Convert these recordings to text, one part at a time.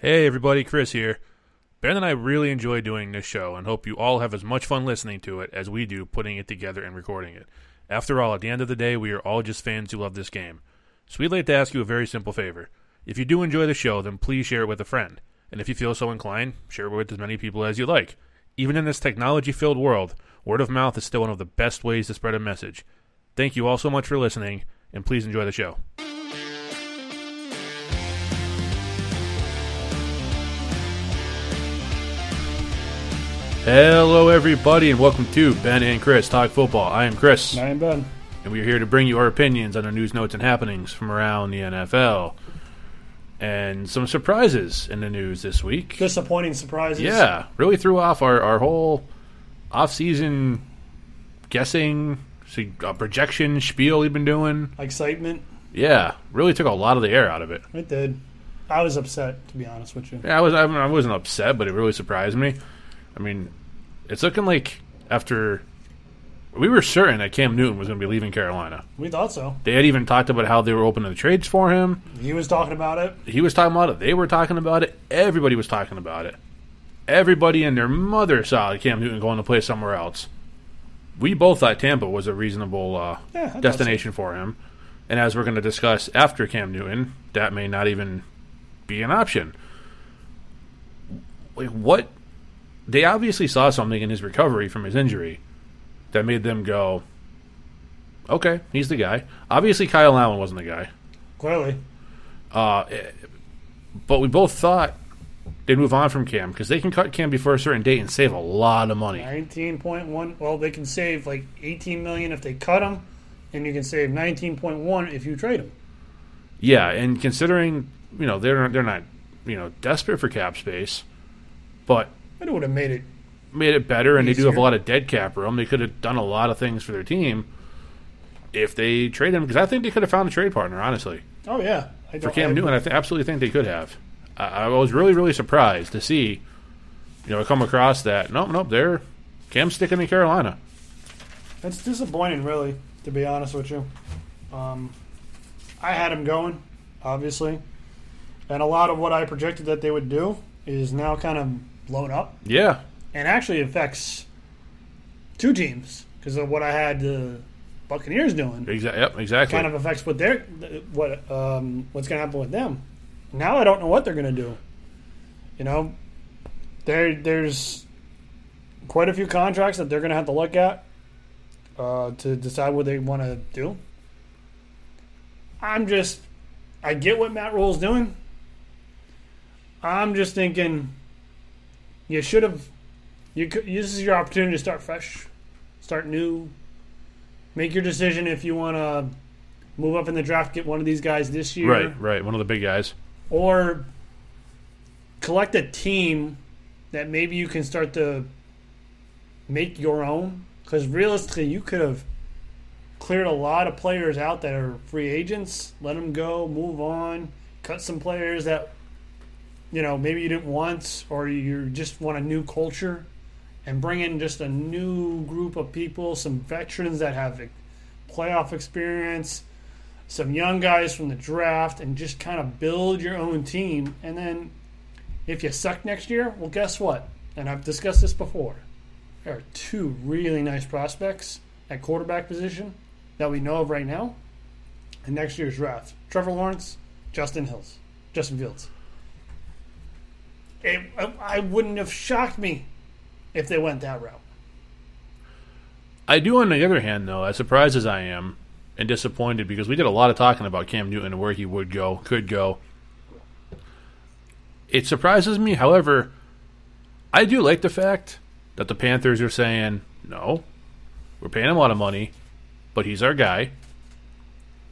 Hey everybody, Chris here. Ben and I really enjoy doing this show and hope you all have as much fun listening to it as we do putting it together and recording it. After all, at the end of the day, we are all just fans who love this game. So we'd like to ask you a very simple favor. If you do enjoy the show, then please share it with a friend. And if you feel so inclined, share it with as many people as you like. Even in this technology filled world, word of mouth is still one of the best ways to spread a message. Thank you all so much for listening, and please enjoy the show. Hello, everybody, and welcome to Ben and Chris Talk Football. I am Chris, I am Ben. and we are here to bring you our opinions on the news, notes, and happenings from around the NFL. And some surprises in the news this week. Disappointing surprises. Yeah, really threw off our, our whole off-season guessing, see, uh, projection spiel we've been doing. Excitement. Yeah, really took a lot of the air out of it. It did. I was upset, to be honest with you. Yeah, I was I, I wasn't upset, but it really surprised me. I mean, it's looking like after we were certain that Cam Newton was going to be leaving Carolina. We thought so. They had even talked about how they were opening the trades for him. He was talking about it. He was talking about it. They were talking about it. Everybody was talking about it. Everybody and their mother saw Cam Newton going to play somewhere else. We both thought Tampa was a reasonable uh, Yeah, destination for him. And as we're going to discuss after Cam Newton, that may not even be an option. Like, what? They obviously saw something in his recovery from his injury that made them go, okay, he's the guy. Obviously, Kyle Allen wasn't the guy. Clearly. Uh, but we both thought they'd move on from Cam because they can cut Cam before a certain date and save a lot of money. 19.1. Well, they can save like 18 million if they cut him, and you can save 19.1 if you trade him. Yeah, and considering you know they're they're not you know desperate for cap space, but It would have made it. made it better, and they do have a lot of dead cap room. They could have done a lot of things for their team if they trade him because I think they could have found a trade partner. Honestly, Oh yeah. For Cam I- Newton, I th- absolutely think they could have. I, I was really really surprised to see you know come across that. Nope, nope, they're Cam's sticking in Carolina. That's disappointing, really, to be honest with you. Um, I had him going, obviously, and a lot of what I projected that they would do is now kind of blown up. Yeah, and actually affects two teams because of what I had the Buccaneers doing. Exactly. yep, exactly. Kind of affects what they're what um, what's going to happen with them. Now I don't know what they're going to do. You know, there there's quite a few contracts that they're going to have to look at uh, to decide what they want to do. I'm just, I get what Matt Rhule's doing. I'm just thinking, you should have. You could, this is your opportunity to start fresh, start new. Make your decision if you want to move up in the draft, get one of these guys this year, right, right. One of the big guys. or collect a team that maybe you can start to make your own. Because realistically, you could have cleared a lot of players out that are free agents, let them go, move on, cut some players that you know maybe you didn't want, or you just want a new culture, and bring in just a new group of people, some veterans that have playoff experience, some young guys from the draft, and just kind of build your own team. And then if you suck next year, well, guess what? And I've discussed this before. There are two really nice prospects at quarterback position that we know of right now. in next year's draft: Trevor Lawrence, Justin Hills, Justin Fields. It, I- I wouldn't have shocked me if they went that route. I do, on the other hand, though, as surprised as I am and disappointed because we did a lot of talking about Cam Newton and where he would go, could go. It surprises me, however, I do like the fact that the Panthers are saying, no, we're paying him a lot of money, but he's our guy.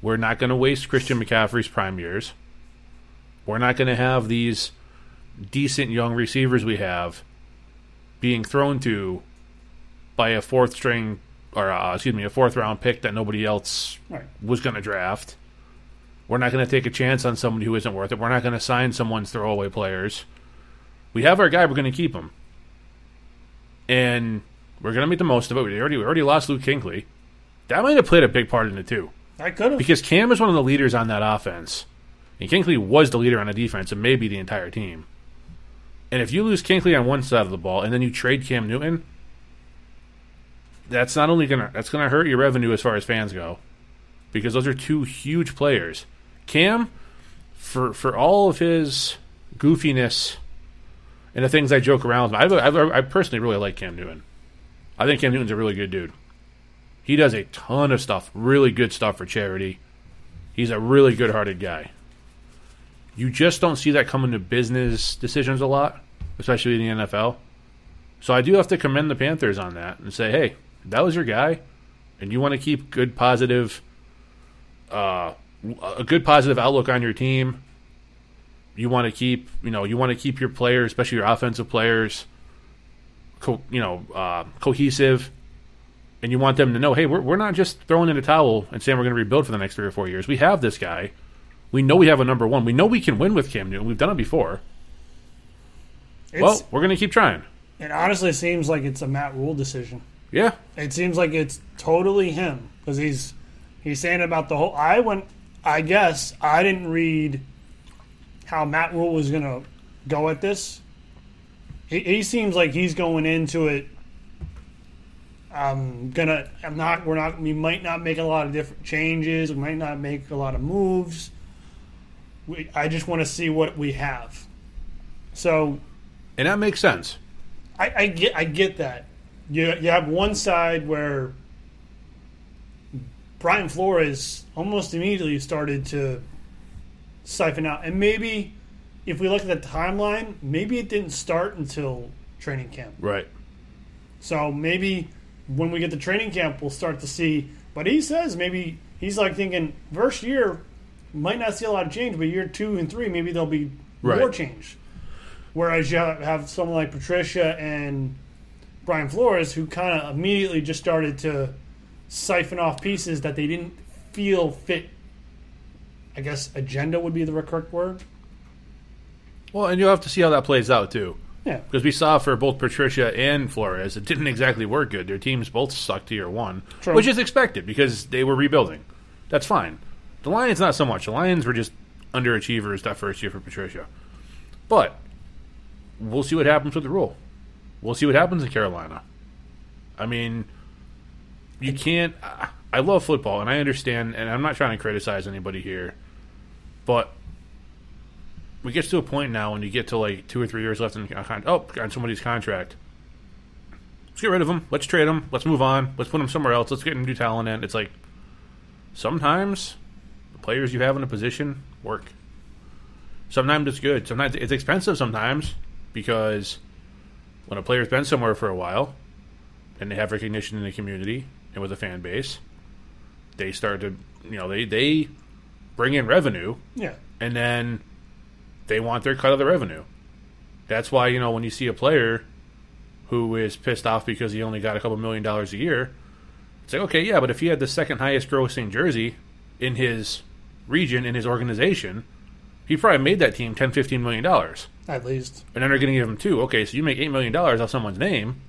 We're not going to waste Christian McCaffrey's prime years. We're not going to have these decent young receivers we have being thrown to by a fourth string or uh, excuse me, a fourth round pick that nobody else Right. was going to draft. We're not going to take a chance on somebody who isn't worth it. We're not going to sign someone's throwaway players. We have our guy. We're going to keep him, and we're going to make the most of it. We already we already lost Luke Kuechly. That might have played a big part in it too, I could have. because Cam is one of the leaders on that offense, and Kuechly was the leader on the defense, and maybe the entire team. And if you lose Kuechly on one side of the ball and then you trade Cam Newton, that's not only gonna that's gonna hurt your revenue as far as fans go, because those are two huge players. Cam, for for all of his goofiness and the things I joke around with, I, I, I personally really like Cam Newton. I think Cam Newton's a really good dude. He does a ton of stuff, really good stuff for charity. He's a really good-hearted guy. You just don't see that coming to business decisions a lot, especially in the NFL. So I do have to commend the Panthers on that and say, hey, that was your guy, and you want to keep good positive, uh, a good positive outlook on your team. You want to keep, you know, you want to keep your players, especially your offensive players, co- you know, uh, cohesive, and you want them to know, hey, we're we're not just throwing in a towel and saying we're going to rebuild for the next three or four years. We have this guy. We know we have a number one. We know we can win with Cam Newton. We've done it before. It's, well, we're going to keep trying. it honestly seems like it's a Matt Rhule decision. Yeah, It seems like it's totally him because he's he's saying about the whole. I went. I guess I didn't read how Matt Rhule was going to go at this. He, he seems like he's going into it. I'm gonna. I'm not. We're not. We might not make a lot of different changes. We might not make a lot of moves. We, I just want to see what we have. So and that makes sense. I, I get I get that. You you have one side where Brian Flores almost immediately started to siphon out, and maybe if we look at the timeline, maybe it didn't start until training camp. Right. So maybe when we get to training camp, we'll start to see. But he says maybe he's like thinking first year might not see a lot of change, but year two and three maybe there'll be more change. Whereas you have someone like Patricia and Brian Flores who kind of immediately just started to siphon off pieces that they didn't feel fit. I guess agenda would be the correct word. Well, and you'll have to see how that plays out too. Yeah. Because we saw for both Patricia and Flores, it didn't exactly work good. Their teams both sucked year one, True. which is expected because they were rebuilding. That's fine. The Lions, not so much. The Lions were just underachievers that first year for Patricia. But we'll see what happens with the rule. We'll see what happens in Carolina. I mean, you can't. I- love football, and I understand, and I'm not trying to criticize anybody here, but we get to a point now when you get to like two or three years left in uh, con- oh on somebody's contract. Let's get rid of him. Let's trade him. Let's move on. Let's put him somewhere else. Let's get new talent in. It's like sometimes players you have in a position work. Sometimes it's good. Sometimes it's expensive. Sometimes because when a player's been somewhere for a while and they have recognition in the community and with a fan base, they start to you know they they bring in revenue Yeah. and then they want their cut of the revenue. That's why you know when you see a player who is pissed off because he only got a couple million dollars a year, it's like okay, yeah, but if he had the second highest grossing jersey in his region in his organization, he probably made that team 10 15 million dollars. At least. And then they're going to give him two. Okay, so you make eight million dollars off someone's name,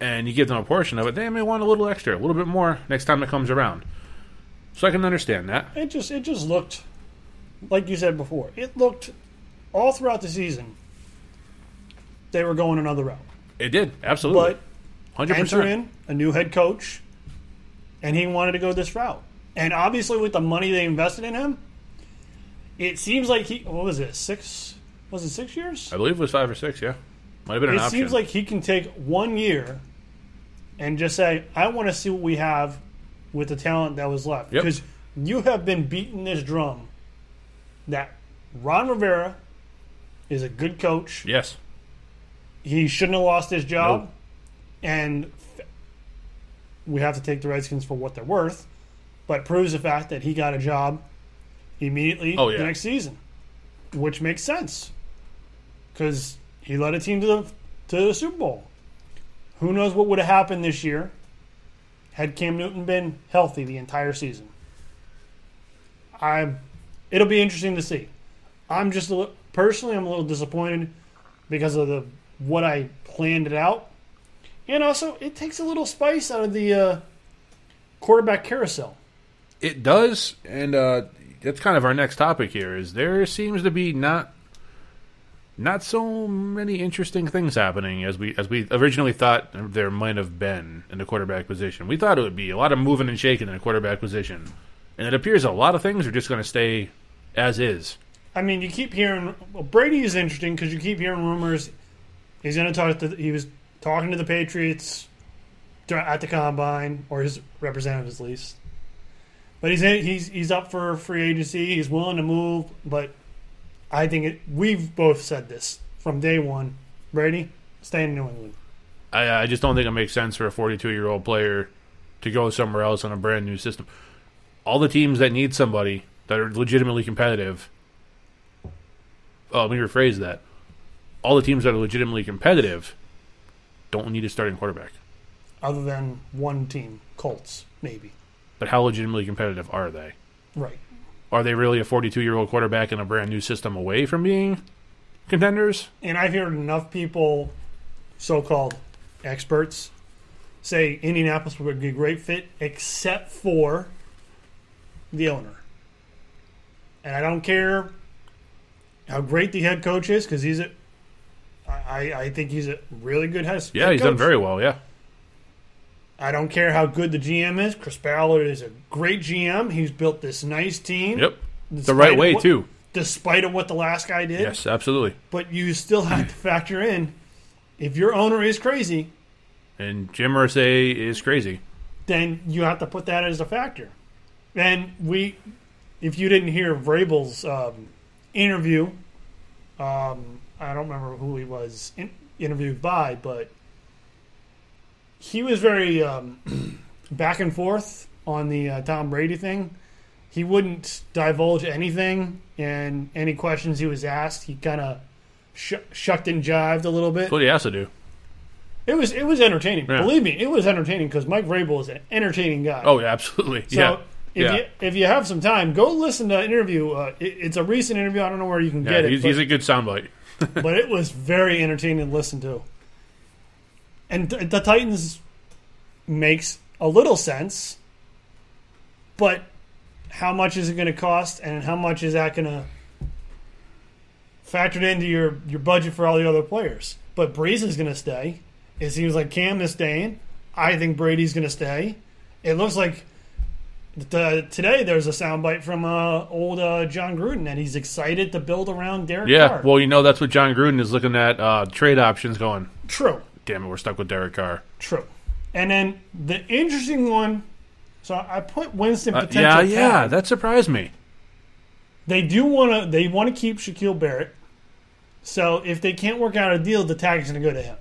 and you give them a portion of it. They may want a little extra, a little bit more next time it comes around. So I can understand that. It just it just looked like you said before. It looked all throughout the season they were going another route. It did absolutely, But hundred enter percent. in a new head coach and he wanted to go this route. And obviously with the money they invested in him, it seems like he what was it, six was it six years? I believe it was five or six. Yeah, might have been an It option. seems like he can take one year and just say, I want to see what we have with the talent that was left. Yep. Because you have been beating this drum that Ron Rivera is a good coach. yes, He shouldn't have lost his job. Nope. And we have to take the Redskins for what they're worth. But proves the fact that he got a job immediately Oh, yeah. the next season, which makes sense because he led a team to the to the Super Bowl. Who knows what would have happened this year had Cam Newton been healthy the entire season? I, it'll be interesting to see. I'm just a personally, I'm a little disappointed because of the what I planned it out, and also it takes a little spice out of the uh, quarterback carousel. It does, and uh, that's kind of our next topic here. Is there seems to be not not so many interesting things happening as we as we originally thought there might have been in the quarterback position. We thought it would be a lot of moving and shaking in the quarterback position, and it appears a lot of things are just going to stay as is. I mean, you keep hearing well, Brady is interesting because you keep hearing rumors he's going to talk to. He was talking to the Patriots at the combine, or his representatives at least. But he's in, he's he's up for free agency. He's willing to move, but I think it, we've both said this from day one. Brady, stay in New England. I, I just don't think it makes sense for a 42 year old player to go somewhere else on a brand new system. All the teams that need somebody that are legitimately competitive. Oh, let me rephrase that. All the teams that are legitimately competitive don't need a starting quarterback. Other than one team, Colts, maybe. But how legitimately competitive are they? Right. Are they really a 42 year old quarterback in a brand new system away from being contenders? And I've heard enough people, so called experts, say Indianapolis would be a great fit, except for the owner. And I don't care how great the head coach is, because he's a. I, I think he's a really good head. Yeah, head he's done very well. Yeah, I don't care how good the GM is. Chris Ballard is a great GM. He's built this nice team. yep, the right way what- too. Despite of what the last guy did. Yes, absolutely. But you still have to factor in if your owner is crazy, And Jim Irsay is crazy. then you have to put that as a factor. And we, if you didn't hear Vrabel's um, interview, um, I don't remember who he was in, interviewed by, but he was very um, back and forth on the uh, Tom Brady thing. He wouldn't divulge anything, and any questions he was asked, he kind of sh- shucked and jived a little bit. That's what he has to do. It was it was entertaining. Yeah. Believe me, it was entertaining because Mike Vrabel is an entertaining guy. Oh, absolutely. so yeah. if yeah. you if you have some time, go listen to an interview. Uh, it, it's a recent interview. I don't know where you can yeah, get it, he's, but, he's a good soundbite. but it was very entertaining to listen to. And th- the Titans makes a little sense, but how much is it going to cost, and how much is that going to factor into your your budget for all the other players? But Brees is going to stay. It seems like Cam is staying. I think Brady's going to stay. It looks like the, today there's a soundbite from uh, old uh, Jon Gruden that he's excited to build around Derek Yeah, Carr. well, you know that's what Jon Gruden is looking at uh, trade options. Going, True. Damn it, we're stuck with Derek Carr. True. And then the interesting one. So I put Winston Uh, potential. yeah, yeah, that surprised me. They do want to. They want to keep Shaquille Barrett. So if they can't work out a deal, the tag is going to go to him.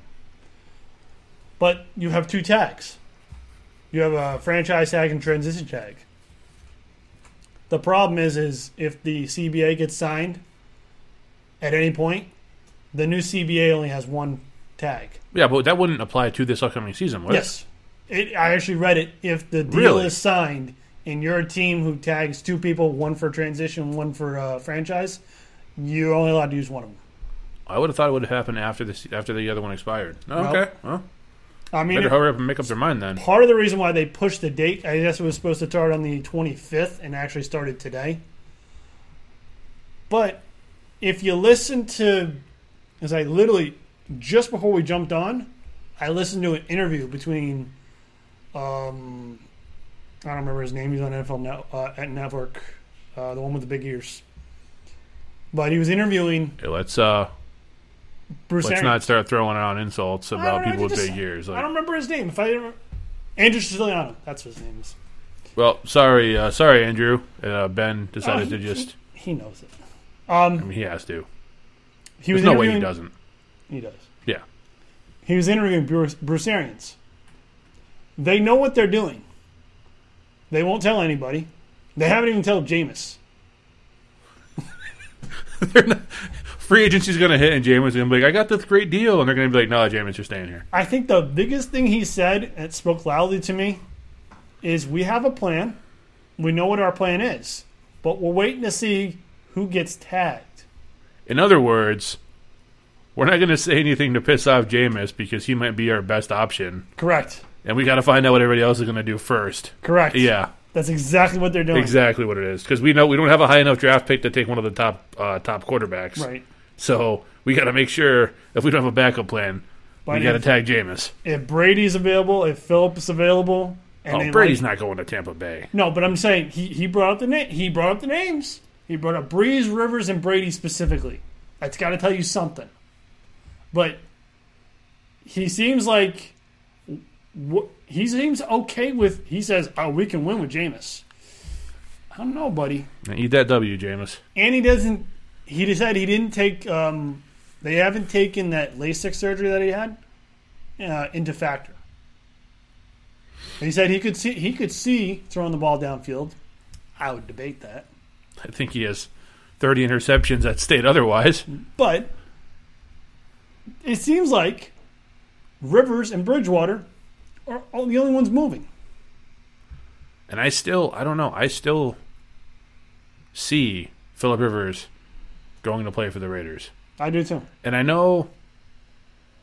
But you have two tags. You have a franchise tag and transition tag. The problem is, is if the CBA gets signed at any point, the new CBA only has one tag. Yeah, but that wouldn't apply to this upcoming season, would it? Yes. It, I actually read it. If the deal Really? is signed and you're a team who tags two people, one for transition, one for uh, franchise, you're only allowed to use one of them. I would have thought it would have happened after this after the other one expired. Oh, Nope. okay, well, I mean, better hurry up and make up their mind then. part of the reason why they pushed the date, I guess it was supposed to start on the 25th and actually started today. But if you listen to, as I literally, just before we jumped on, I listened to an interview between, um, I don't remember his name. He's on NFL net, uh, at Network, uh, the one with the big ears. But he was interviewing Okay, let's uh, Bruce let's Arians. not start throwing around insults about people with big ears. I don't remember his name. If I remember, Andrew Siciliano, that's what his name is. well, sorry, uh, sorry, Andrew. Uh, ben decided Oh, to just. he, he knows it. I Um, mean, he has to. he was There's no way he doesn't. He does. Yeah. He was interviewing Bruce, Bruce Arians. They know what they're doing. They won't tell anybody. They haven't even told Jameis. Not, free agency's going to hit, and Jameis is going to be like, I got this great deal. And they're going to be like, no, Jameis, you're staying here. I think the biggest thing he said, it spoke loudly to me, is we have a plan. We know what our plan is, but we're waiting to see who gets tagged. In other words, we're not going to say anything to piss off Jameis because he might be our best option. Correct. And we got to find out what everybody else is going to do first. Correct. Yeah, That's exactly what they're doing. exactly what it is. Because we know we don't have a high enough draft pick to take one of the top uh, top quarterbacks. Right. So we got to make sure if we don't have a backup plan, But we got to tag Jameis. if Brady's available, if Philip's available, and Oh, Brady's like- not going to Tampa Bay. no, but I'm saying he, he brought up the name. He brought up the names. He brought up Brees, Rivers, and Brady specifically. That's got to tell you something. But he seems like he seems okay with. He says, "Oh, we can win with Jameis." I don't know, buddy. Eat that W, Jameis. And he doesn't. He just said he didn't take. Um, they haven't taken that LASIK surgery that he had uh, into factor. And he said he could see. He could see throwing the ball downfield. I would debate that, I think he has 30 interceptions that state otherwise. but it seems like Rivers and Bridgewater are all the only ones moving. And I still, I don't know, I still see Philip Rivers going to play for the Raiders. I do too. And I know,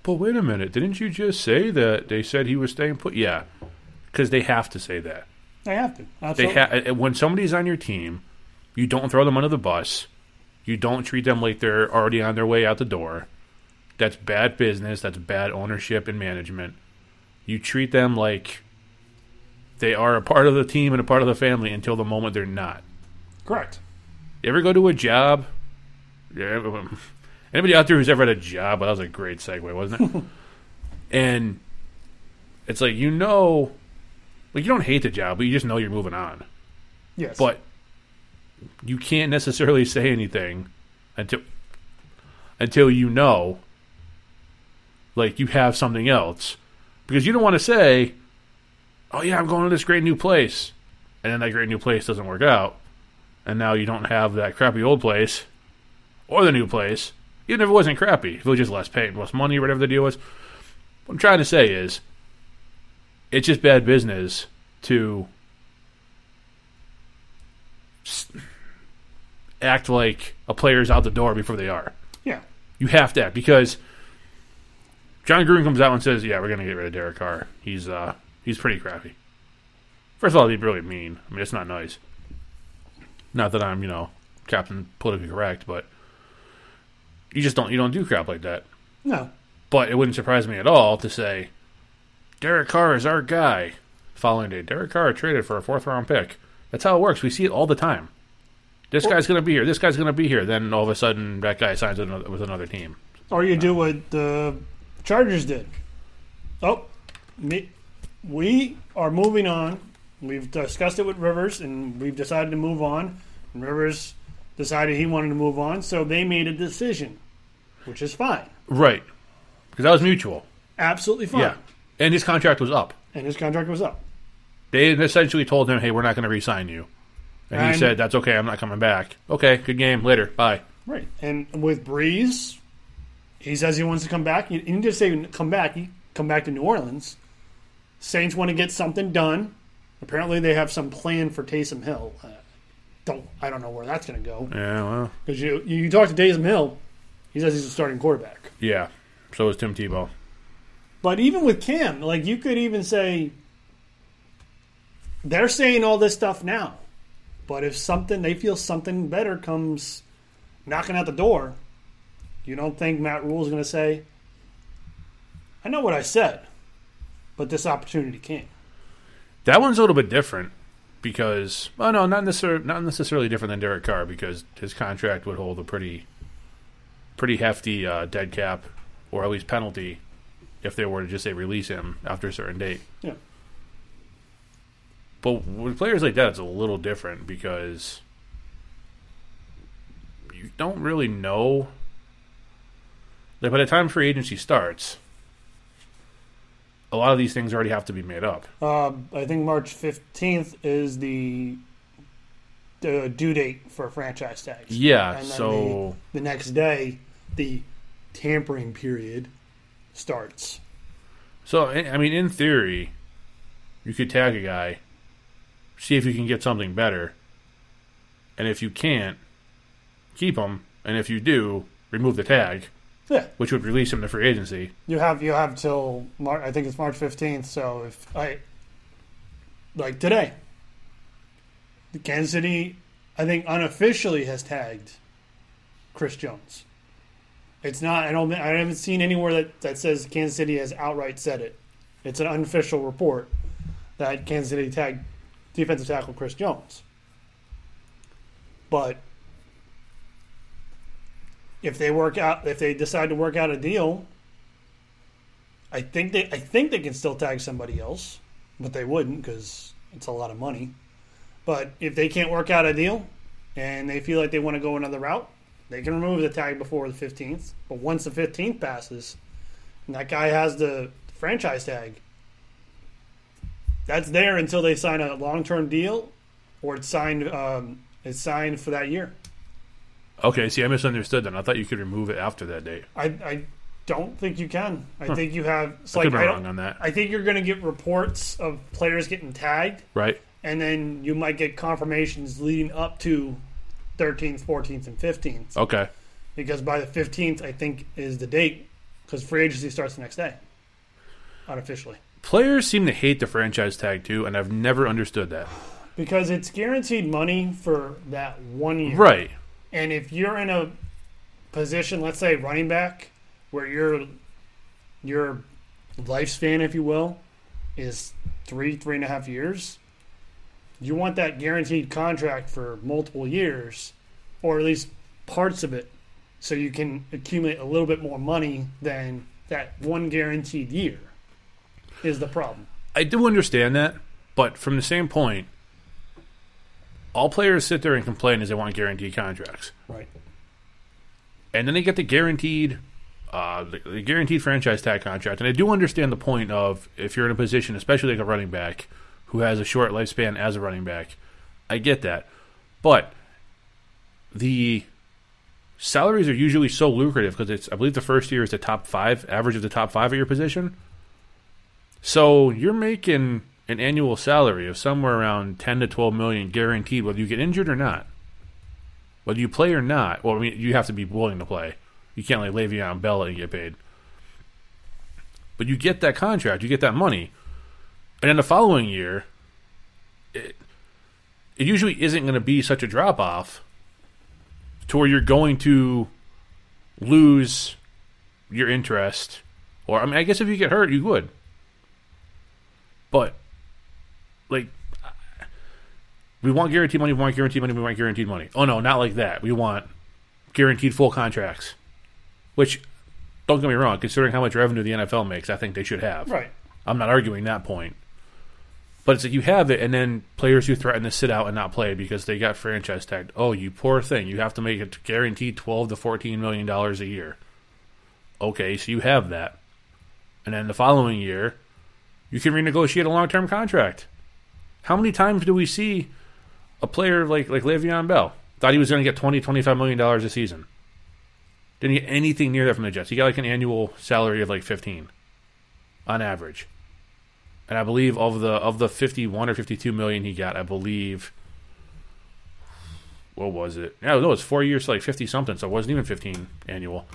but wait a minute, didn't you just say that they said he was staying put? Yeah, because they have to say that. They have to. They Absolutely. ha- eh, when somebody's on your team, you don't throw them under the bus. You don't treat them like they're already on their way out the door. That's bad business. That's bad ownership and management. You treat them like they are a part of the team and a part of the family until the moment they're not. Correct. You ever go to a job? Anybody out there who's ever had a job? Well, that was a great segue, wasn't it? and it's like you know, like you don't hate the job, but you just know you're moving on. Yes. But you can't necessarily say anything until until you know, like you have something else, because you don't want to say, "Oh yeah, I'm going to this great new place," and then that great new place doesn't work out, and now you don't have that crappy old place or the new place, even if it wasn't crappy, if it was just less pay, less money, whatever the deal was. What I'm trying to say is, it's just bad business to act like a player's out the door before they are. yeah. You have to act because Jon Gruden comes out and says, "Yeah, we're going to get rid of Derek Carr. He's uh he's pretty crappy." First of all, he's really mean. I mean, it's not nice. Not that I'm you know Captain politically correct, but you just don't you don't do crap like that. No. But it wouldn't surprise me at all to say Derek Carr is our guy. Following day, Derek Carr traded for a fourth round pick. That's how it works. We see it all the time. This guy's going to be here. This guy's going to be here. Then all of a sudden, that guy signs with another, with another team. Or you do what the Chargers did. Oh, me, we are moving on. We've discussed it with Rivers, and we've decided to move on. And Rivers decided he wanted to move on, so they made a decision, which is fine, Right. Because that was mutual. absolutely fine. Yeah. And his contract was up. And his contract was up. They essentially told him, hey, we're not going to re sign you. And he said, that's okay. I'm not coming back. Okay, good game. Later. Bye. Right. And with Brees, he says he wants to come back. He didn't just say come back. He come back to New Orleans. Saints want to get something done. Apparently, they have some plan for Taysom Hill. Uh, don't I don't know where that's going to go Yeah, well. because you you talk to Taysom Hill, he says he's a starting quarterback. Yeah. So is Tim Tebow. But even with Cam, like you could even say they're saying all this stuff now. But if something they feel something better comes knocking at the door, you don't think Matt Rhule is going to say, "I know what I said, but this opportunity came." That one's a little bit different because, well, no, not necessarily, not necessarily different than Derek Carr because his contract would hold a pretty, pretty hefty uh, dead cap or at least penalty if they were to just say release him after a certain date. Yeah. But with players like that, it's a little different because you don't really know. By the time free agency starts, a lot of these things already have to be made up. Uh, I think March fifteenth is the the due date for franchise tags. Yeah, And then so the next day, the tampering period starts. so I mean, in theory, you could tag a guy, see if you can get something better, and if you can't, keep him, and if you do, remove the tag, Yeah, which would release him to free agency. you have you have till Mar- I think it's March fifteenth. So if I like today, the Kansas City, I think unofficially has tagged Chris Jones. It's not. I don't. I haven't seen anywhere that, that says Kansas City has outright said it. It's an unofficial report that Kansas City tagged defensive tackle Chris Jones. But if they work out, if they decide to work out a deal, I think they, I think they can still tag somebody else, but they wouldn't because it's a lot of money. But if they can't work out a deal and they feel like they want to go another route, they can remove the tag before the 15th. But once the 15th passes, and that guy has the franchise tag, that's there until they sign a long-term deal or it's signed. Um, it's signed for that year. Okay, see, I misunderstood then. I thought you could remove it after that date. I, I don't think you can. I think you have. It's I like could be I, wrong don't, on that. I think you're going to get reports of players getting tagged, Right? and then you might get confirmations leading up to 13th, 14th, and 15th. Okay. Because by the 15th, I think is the date, because free agency starts the next day, unofficially. Players seem to hate the franchise tag too, and I've never understood that. Because it's guaranteed money for that one year. Right. And if you're in a position, let's say running back, where your your lifespan, if you will, is three, three and a half years, you want that guaranteed contract for multiple years, or at least parts of it, so you can accumulate a little bit more money than that one guaranteed year. Is the problem? I do understand that, but from the same point, all players sit there and complain is they want guaranteed contracts, Right. and then they get the guaranteed, uh, the, the guaranteed franchise tag contract. And I do understand the point of if you're in a position, especially like a running back who has a short lifespan as a running back, I get that, but the salaries are usually so lucrative because it's I believe the first year is the top five average of the top five at your position. So you're making an annual salary of somewhere around ten to twelve million guaranteed, whether you get injured or not. Whether you play or not, well, I mean, you have to be willing to play. You can't like Le'Veon Bell and get paid. But you get that contract, you get that money, and then the following year, it, it usually isn't going to be such a drop off to where you're going to lose your interest. Or I mean, I guess if you get hurt, you would. But we want guaranteed money. We want guaranteed money. We want guaranteed money. Oh no, not like that. We want guaranteed full contracts. Which, don't get me wrong, considering how much revenue the NFL makes, I think they should have. Right. I'm not arguing that point. But it's like you have it, and then players who threaten to sit out and not play because they got franchise tagged. Oh, you poor thing! You have to make it guaranteed twelve to fourteen million dollars a year. Okay, so you have that, and then the following year, you can renegotiate a long term contract. How many times do we see a player like like Le'Veon Bell thought he was going to get 20 25 million dollars a season? Didn't get anything near that from the Jets. He got like an annual salary of like fifteen, on average and I believe of the of the fifty one or fifty two million he got, I believe. What was it? Yeah, no, it's four years, like fifty something. So it wasn't even fifteen annual.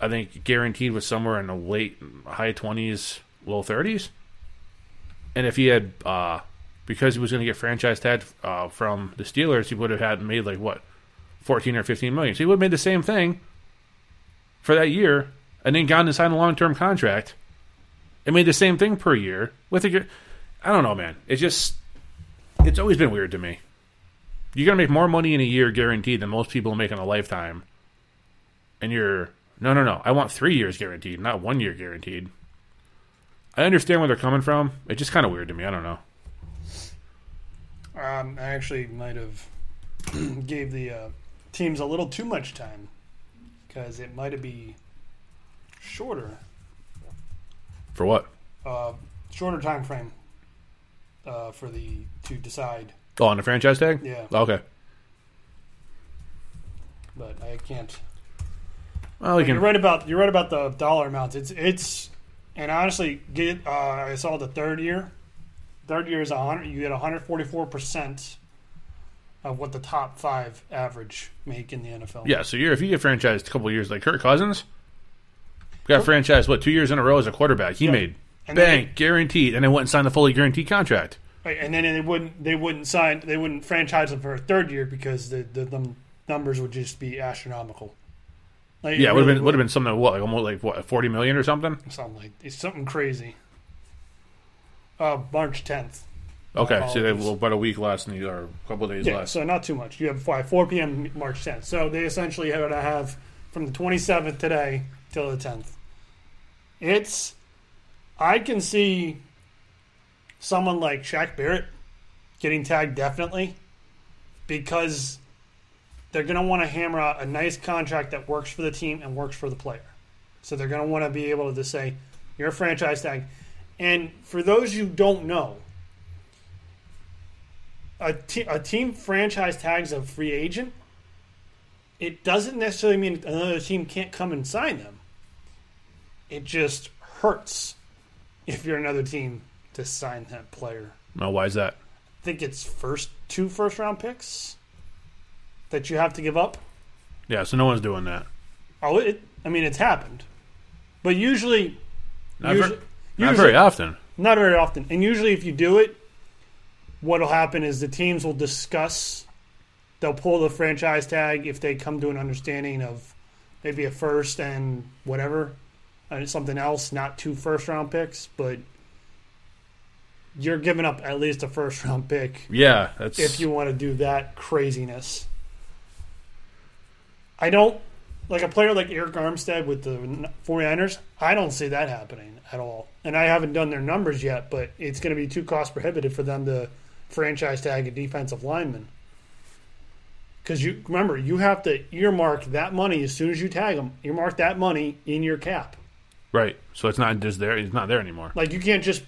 I think guaranteed was somewhere in the late high twenties, low thirties. And if he had, uh, because he was going to get franchise tagged uh, from the Steelers, he would have had made like what, fourteen or fifteen million. So he would have made the same thing for that year, and then gone and signed a long term contract it made the same thing per year with a. I don't know, man. It's just it's always been weird to me. You're gonna make more money in a year guaranteed than most people make in a lifetime, and you're no, no, no. I want three years guaranteed, not one year guaranteed. I understand where they're coming from. It's just kind of weird to me. I don't know. Um, I actually might have gave the uh, teams a little too much time because it might have be shorter, For what? uh, shorter time frame uh, for the to decide. Oh, on the franchise tag? Yeah, Okay. but I can't. Well, we You're right about you're right about the dollar amounts. It's it's and honestly, get uh, I saw the third year. Third year is a hundred. You get 144 percent of what the top five average make in the NFL. Yeah. So you're if you get franchised a couple of years, like Kirk Cousins, got franchised what two years in a row as a quarterback. He Yeah. made And bang then- guaranteed, and then went and signed the fully guaranteed contract. Right, and then they wouldn't they wouldn't sign they wouldn't franchise him for a third year because the the, the numbers would just be astronomical. Like, Yeah, it would have really been would have been something what like almost like what forty million or something. something like it's something crazy. Uh, March tenth. Okay, so they have about a week less, and or a couple days Yeah, less. so not too much. You have five, 4 p.m. March 10th. So they essentially are going to have from the 27th today till the 10th. It's, I can see someone like Shaq Barrett getting tagged definitely because they're going to want to hammer out a nice contract that works for the team and works for the player. So they're going to want to be able to just say, you're a franchise tag. And for those you don't know, a, te- a team franchise tags a free agent, it doesn't necessarily mean another team can't come and sign them. It just hurts if you're another team to sign that player. No, why is that? I think it's first two first round picks that you have to give up. Yeah, so no one's doing that. Oh, it. I mean, it's happened, but usually, Not, usually, not very often. Not very often. And usually, if you do it, what'll happen is the teams will discuss. They'll pull the franchise tag if they come to an understanding of maybe a first and whatever, and something else, not two first round picks, but you're giving up at least a first round pick Yeah, that's if you want to do that craziness. I don't like a player like Arik Armstead with the 49ers. I don't see that happening at all. And I haven't done their numbers yet, but it's going to be too cost prohibitive for them to franchise tag a defensive lineman. Because you remember, you have to earmark that money as soon as you tag them. Earmark that money in your cap. right. So it's not just there. It's not there anymore. Like you can't just,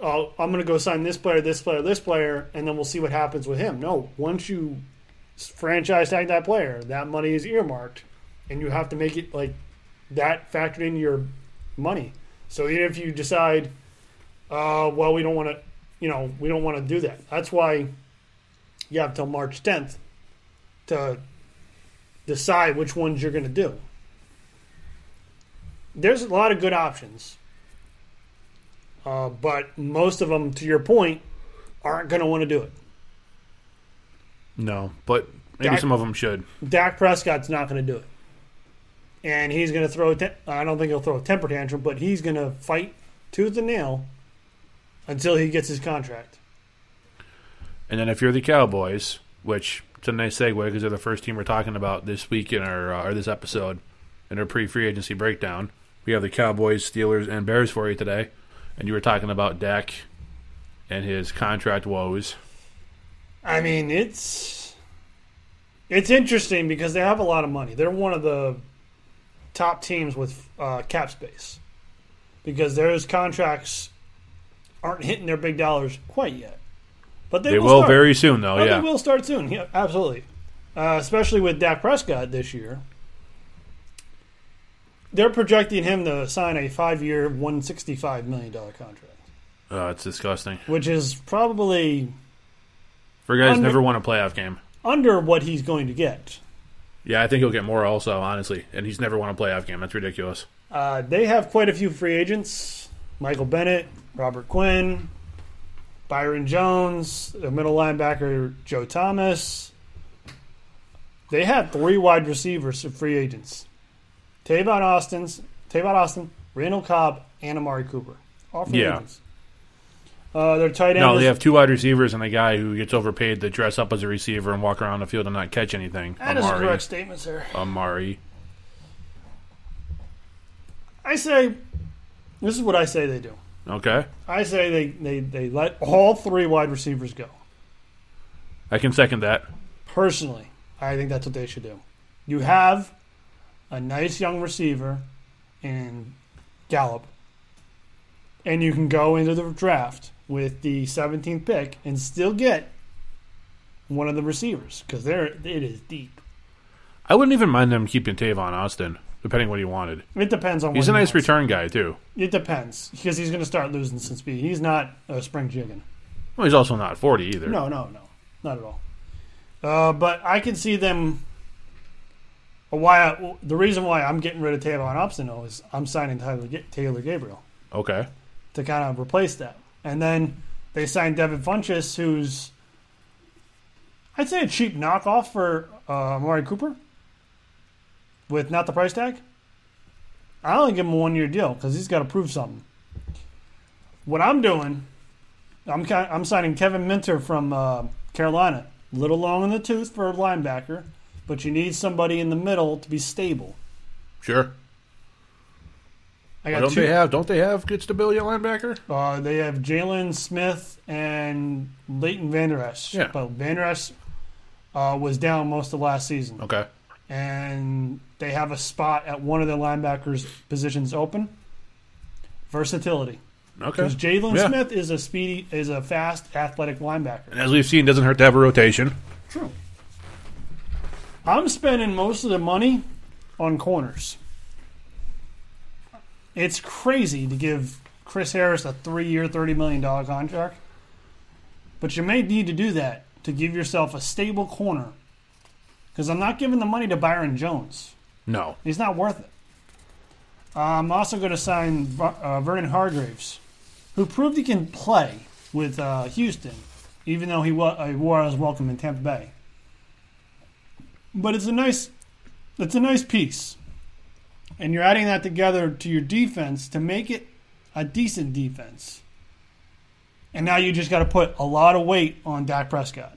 oh, I'm going to go sign this player, this player, this player, and then we'll see what happens with him. No, once you franchise tag that player, that money is earmarked, and you have to make it like that factored in your money. So even if you decide, uh, well, we don't want to, you know, we don't want to do that. That's why you have till March 10th to decide which ones you're going to do. There's a lot of good options. Uh, but most of them, to your point, aren't going to want to do it. No, but maybe Dak- some of them should. Dak Prescott's not going to do it. And he's going to throw, a te- I don't think he'll throw a temper tantrum, but he's going to fight tooth and nail until he gets his contract. And then if you're the Cowboys, which it's a nice segue because they're the first team we're talking about this week in our uh, or this episode in our pre-free agency breakdown. We have the Cowboys, Steelers, and Bears for you today, and you were talking about Dak and his contract woes. I mean, it's it's interesting because they have a lot of money. They're one of the top teams with uh, cap space because those contracts aren't hitting their big dollars quite yet. But they, They, will, will very soon, though. Oh, yeah, they will start soon. Yeah, absolutely. Uh, especially with Dak Prescott this year. They're projecting him to sign a five-year, one sixty-five million dollar contract, uh, it's disgusting which is probably for guys who Under- never won a playoff game. under what he's going to get. Yeah, I think he'll get more also, honestly. And he's never won a playoff game. That's ridiculous. Uh, they have quite a few free agents: Michael Bennett, Robert Quinn, Byron Jones, the middle linebacker Joe Thomas. They have three wide receivers of free agents: Tavon Austin's, Tavon Austin, Randall Cobb, and Amari Cooper. All free Yeah. agents. Uh, their tight end. No, is, they have two wide receivers and a guy who gets overpaid to dress up as a receiver and walk around the field and not catch anything. that is a Amari. correct statement, sir. Amari. I say, this is what I say they do. Okay. I say they, they, they let all three wide receivers go. I can second that. Personally, I think that's what they should do. You have a nice young receiver in Gallup, and you can go into the draft with the 17th pick and still get one of the receivers because there it is deep. I wouldn't even mind them keeping Tavon Austin, depending what he wanted. It depends on. He's a nice wants. return guy too. It depends because he's going to start losing some speed. He's not a spring chicken. Well, he's also not forty either. No, no, no, not at all. Uh, but I can see them. Why I, the reason why I'm getting rid of Tavon Austin though is I'm signing Tyler Taylor Gabriel Okay. to kind of replace that, and then they signed Devin Funchess, who's I'd say a cheap knockoff for uh, Amari Cooper. with not the price tag, I only give him a one year deal because he's got to prove something. What I'm doing, I'm I'm signing Kevin Minter from uh, Carolina. A little long in the tooth for a linebacker, but you need somebody in the middle to be stable. Sure. I got don't two. they have? Don't they have good stability at linebacker? Uh, they have Jaylon Smith and Leighton Vander Esch. Yeah. But Vander Esch uh, was down most of last season. Okay. And they have a spot at one of their linebackers positions open. Versatility. Okay. Because Jaylon Yeah. Smith is a speedy, is a fast, athletic linebacker. And as we've seen, it doesn't hurt to have a rotation. True. I'm spending most of the money on corners. It's crazy to give Chris Harris a three year, $30 million contract. But you may need to do that to give yourself a stable corner. Because I'm not giving the money to Byron Jones. No. He's not worth it. I'm also going to sign uh, Vernon Hargreaves, who proved he can play with uh, Houston, even though he wa- uh, was welcome in Tampa Bay. But it's a nice, it's a nice piece, and you're adding that together to your defense to make it a decent defense. And now you just got to put a lot of weight on Dak Prescott.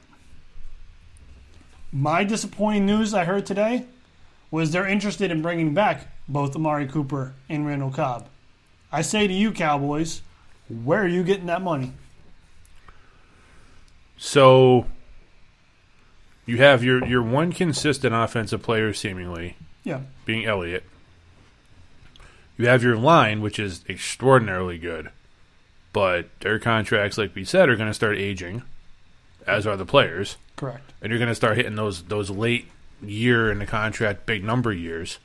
My disappointing news I heard today was they're interested in bringing back both Amari Cooper and Randall Cobb. I say to you, Cowboys, where are you getting that money? So you have your your one consistent offensive player seemingly Yeah, being Elliott. You have your line, which is extraordinarily good, but their contracts, like we said, are going to start aging, as are the players, correct. and you're going to start hitting those those late year in the contract big number years.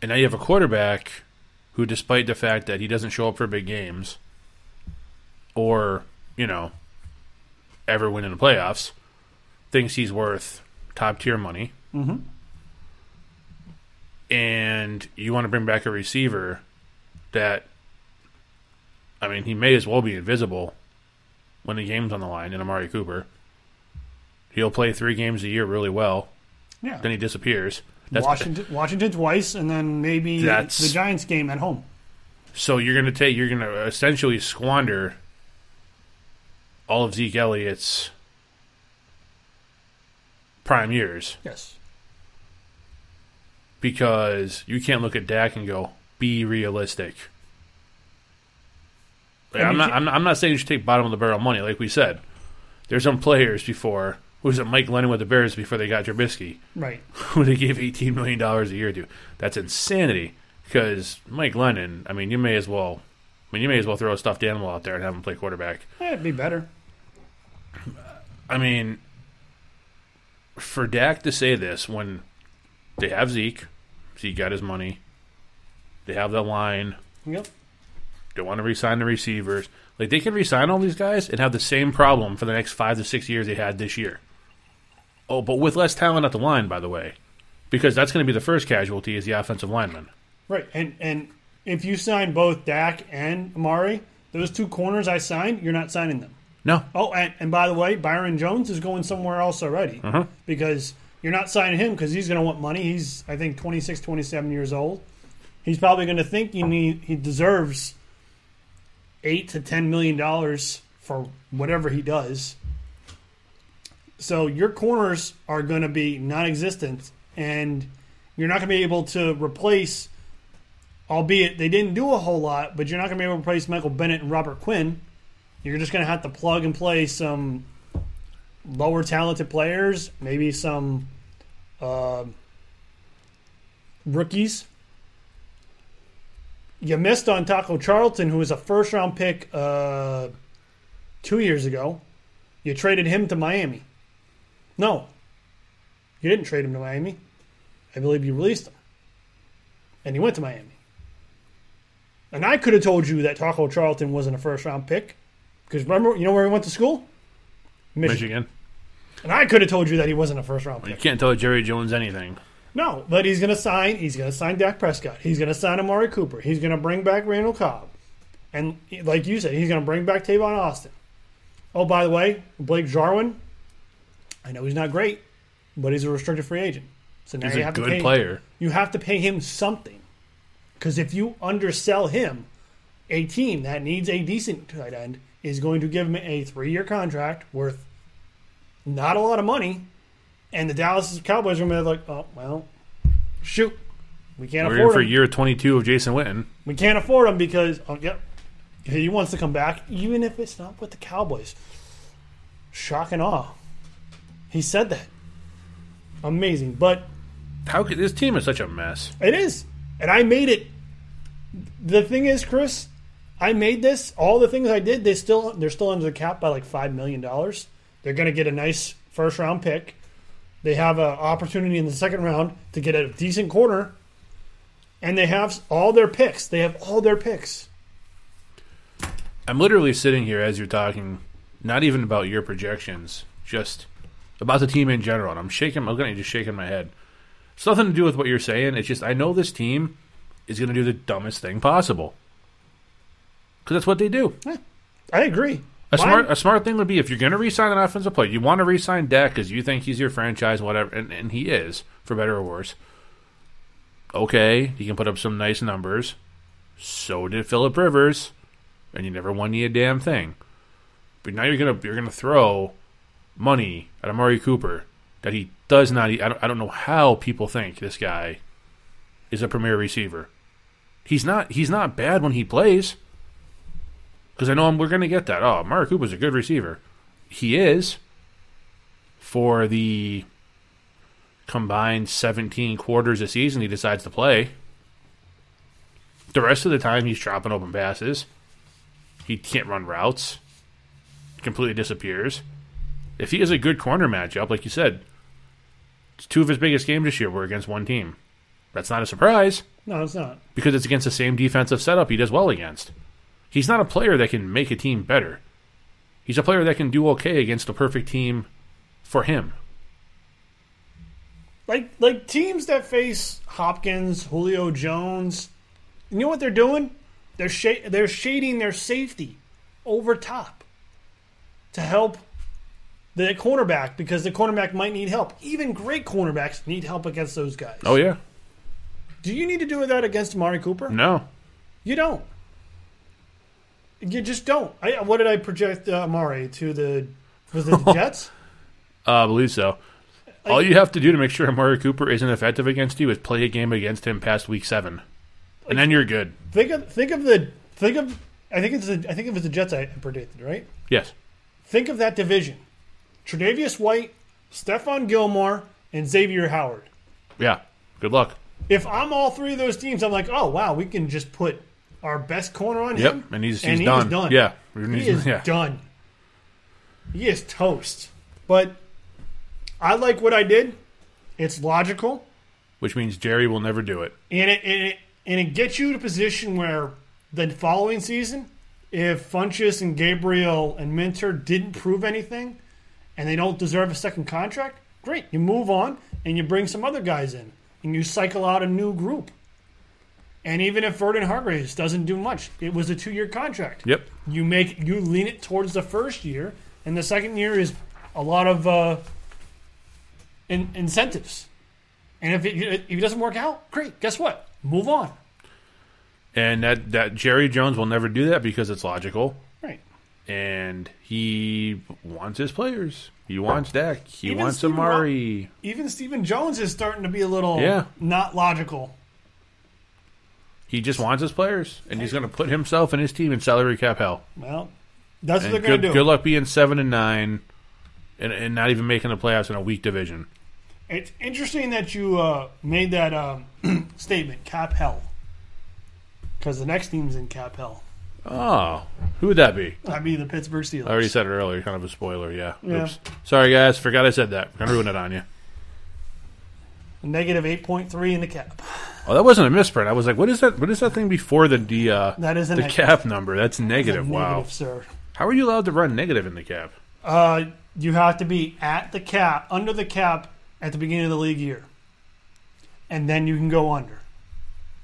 And now you have a quarterback who, despite the fact that he doesn't show up for big games, or you know, ever win in the playoffs, thinks he's worth top tier money Mm-hmm. And you want to bring back a receiver that, I mean, he may as well be invisible when the game's on the line in Amari Cooper. He'll play three games a year really well, Yeah, then he disappears. That's Washington, Washington twice, and then maybe That's- the Giants game at home. so you're going to take you're going to essentially squander all of Zeke Elliott's prime years Yes, because you can't look at Dak and go be realistic. Like, I'm not, I'm not. I'm not saying you should take bottom of the barrel money. Like we said, there's some players before. Who was it? Mike Glennon with the Bears before they got Trubisky, right. who they gave 18 million dollars a year to. That's insanity. Because Mike Glennon, I mean, you may as well. I mean, you may as well throw a stuffed animal out there and have him play quarterback. Eh, it'd be better. I mean, for Dak to say this when they have Zeke, Zeke got his money, they have the line, Yep. Don't want to re-sign the receivers. Like they can re-sign all these guys and have the same problem for the next five to six years they had this year. Oh, but with less talent at the line, by the way, because that's going to be the first casualty is the offensive lineman. Right, and and if you sign both Dak and Amari, those two corners I signed, you're not signing them. No, Oh, and, and by the way, Byron Jones is going somewhere else already Uh-huh. because you're not signing him because he's going to want money. He's I think 26, 27 years old. He's probably going to think he need, he deserves eight to ten million dollars for whatever he does. So your corners are going to be non-existent, and you're not going to be able to replace. Albeit they didn't do a whole lot, but you're not going to be able to replace Michael Bennett and Robert Quinn. You're just going to have to plug and play some lower talented players, maybe some uh, rookies. You missed on Taco Charlton, who was a first round pick uh, two years ago. You traded him to Miami. No, you didn't trade him to Miami. I believe you released him, and he went to Miami. And I could have told you that Taco Charlton wasn't a first round pick. Because remember, you know where he went to school? Michigan. Michigan. And I could have told you that he wasn't a first round You pick. can't tell Jerry Jones anything. No, but he's going to sign. He's going to sign Dak Prescott. He's going to sign Amari Cooper. He's going to bring back Randall Cobb, and like you said, he's going to bring back Tavon Austin. Oh, by the way, Blake Jarwin. I know he's not great, but he's a restricted free agent. So now He's you a have to good pay, player. You have to pay him something. Because if you undersell him, a team that needs a decent tight end is going to give him a three-year contract worth not a lot of money, and the Dallas Cowboys are going to be like, oh well, shoot, we can't We're in for him. year 22 of Jason Witten. We can't afford him because oh yep, he wants to come back, even if it's not with the Cowboys. Shock and awe. He said that. Amazing, but How could this team is such a mess? it is, and I made it. The thing is, Chris, I made this. All the things I did, they still they're still under the cap by like five million dollars. They're going to get a nice first round pick. They have an opportunity in the second round to get a decent corner, and they have all their picks. They have all their picks. I'm literally sitting here as you're talking, not even about your projections, just about the team in general. And I'm shaking. I'm looking at you, just shaking my head. It's nothing to do with what you're saying. It's just I know this team is going to do the dumbest thing possible because that's what they do. I agree. A Mine- smart a smart thing would be if you're going to re-sign an offensive player, you want to re-sign Dak because you think he's your franchise, whatever, and, and he is for better or worse. Okay, he can put up some nice numbers. So did Philip Rivers, and you never won you a damn thing. But now you're gonna you're gonna throw money at Amari Cooper that he does not. I don't, I don't know how people think this guy is a premier receiver. He's not. He's not bad when he plays. Because I know I'm, we're going to get that. Oh, Mark Cooper's a good receiver. He is for the combined 17 quarters a season he decides to play. The rest of the time, he's dropping open passes. He can't run routes. Completely disappears. If he has a good corner matchup, like you said, two of his biggest games this year were against one team. That's not a surprise No, it's not. because it's against the same defensive setup he does well against. He's not a player that can make a team better. He's a player that can do okay against a perfect team for him. Like like teams that face Hopkins, Julio Jones, you know what they're doing? They're sh- they're shading their safety over top to help the cornerback because the cornerback might need help. Even great cornerbacks need help against those guys. Oh yeah, Do you need to do that against Amari Cooper? no, You don't. You just don't. I, what did I project uh, Amari to the was it the Jets? uh, I believe so. All you have to do to make sure Amari Cooper isn't effective against you is play a game against him past week seven, and then you're good. think of think of the think of I think it's the, I think it was the Jets I predicted right. Yes, Think of that division: Tre'Davious White, Stephon Gilmore, and Xavien Howard. yeah. Good luck. If I'm all three of those teams, I'm like, oh wow, we can just put our best corner on Yep, him, and he's and he's he done. done. Yeah, He He's- is yeah. done. He is toast. But I like what I did. It's logical, Which means Jerry will never do it. and it and it, and it gets you to a position where the following season, if Funchess and Gabriel and Minter didn't prove anything, and they don't deserve a second contract, great. You move on and you bring some other guys in, and you cycle out a new group. And even if Vernon Hargreaves doesn't do much, it was a two-year contract. Yep. You make you lean it towards the first year, and the second year is a lot of uh, in, incentives. And if it, if it doesn't work out, great. Guess what? Move on. And that that Jerry Jones will never do that because it's logical. Right. and he wants his players. He wants Dak. He Even wants Steven Amari. Even Stephen Jones is starting to be a little Yeah. not logical. He just wants his players, and he's going to put himself and his team in salary cap hell. Well, that's what And they're going good, to do. good luck being seven and nine, and, and not even making the playoffs in a weak division. It's interesting that you uh, made that um, statement, cap hell. Because the next team's in cap hell. Oh, who would that be? That'd be the Pittsburgh Steelers. I already said it earlier. Kind of a spoiler. Yeah. Yeah. Oops. Sorry, guys. Forgot I said that. Gonna ruin it on you. Negative 8.3 in the cap. Oh, that wasn't a misprint. I was like, what is that? What is that thing before the the uh, That is the negative. cap number? That's That's negative. Wow. negative, sir. How are you allowed to run negative in the cap? Uh, you have to be at the cap, under the cap at the beginning of the league year, and then you can go under,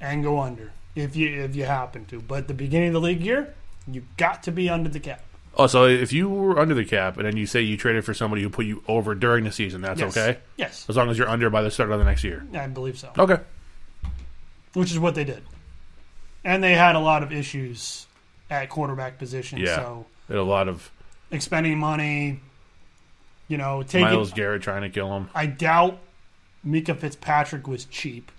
and go under if you if you happen to. But the beginning of the league year, you got to be under the cap. Oh, so if you were under the cap and then you say you traded for somebody who put you over during the season, that's Yes. okay? Yes, As long as you're under by the start of the next year. I believe so. Okay. Which is what they did, and they had a lot of issues at quarterback position. Yeah. So a lot of expending money, you know, taking. Myles Garrett trying to kill him. I doubt Minkah Fitzpatrick was cheap,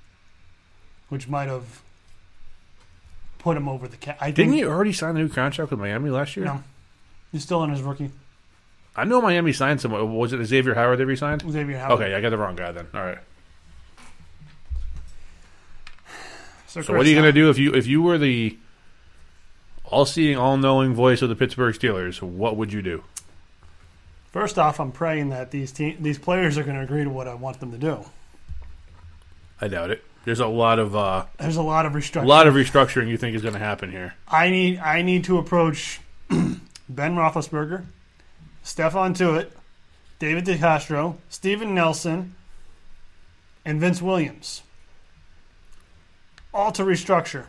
which might have put him over the cap. I Didn't he already sign a new contract with Miami last year? No, he's still in his rookie. I know Miami signed someone. Was it Xavien Howard they re-signed? Xavien Howard. Okay, I got the wrong guy then. All right. So, So what are you going to do if you if you were the all-seeing, all-knowing voice of the Pittsburgh Steelers? What would you do? First off, I'm praying that these te- these players are going to agree to what I want them to do. I doubt it. There's a lot of uh, There's a lot of restructuring. a lot of restructuring you think is going to happen here. I need I need to approach Ben Roethlisberger, Stephon Tuitt, David DeCastro, Steven Nelson, and Vince Williams. All to restructure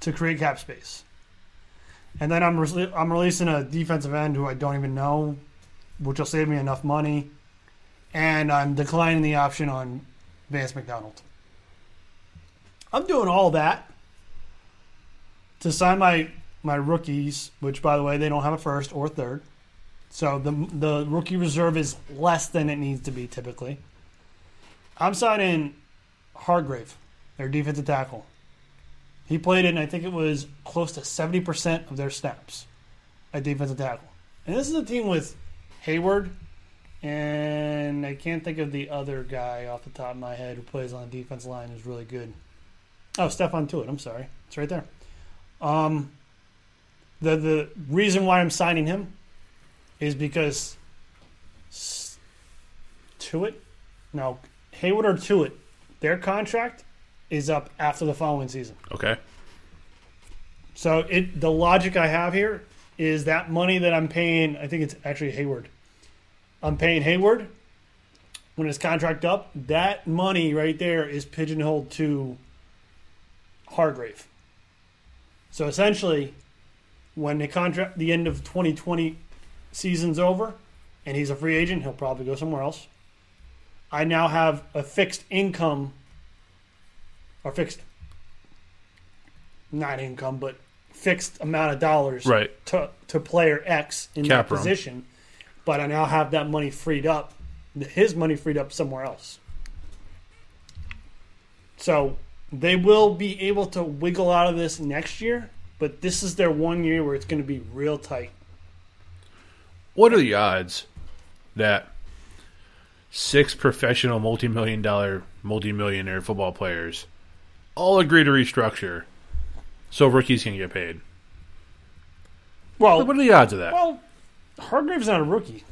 to create cap space. And then I'm re- I'm releasing a defensive end who I don't even know, which will save me enough money. And I'm declining the option on Vance McDonald. I'm doing all that to sign my my rookies, which by the way they don't have a first or third. So the the rookie reserve is less than it needs to be typically. I'm signing Hargrave, their defensive tackle. He played in I think it was close to seventy percent of their snaps at defensive tackle. And this is a team with Heyward and I can't think of the other guy off the top of my head who plays on the defense line who's really good. Oh, Stephon Tuitt. I'm sorry, it's right there. Um, the the reason why I'm signing him is because Tuitt, no Heyward or Tuitt, their contract is up after the following season. Okay. So it the logic I have here is that money that I'm paying. I think it's actually Heyward. I'm paying Heyward when his contract up. That money right there is pigeonholed to Hargrave. So essentially, when the contract, the end of 2020 season's over, and he's a free agent, he'll probably go somewhere else. I now have a fixed income, or fixed, not income, but fixed amount of dollars Right. to to player X in Cap that room. position, but I now have that money freed up, his money freed up somewhere else. So they will be able to wiggle out of this next year, but this is their one year where it's going to be real tight. What are the odds that six professional multi-million dollar, multi-millionaire football players all agree to restructure so rookies can get paid? Well, What are the odds of that? well, Hargrave's not a rookie.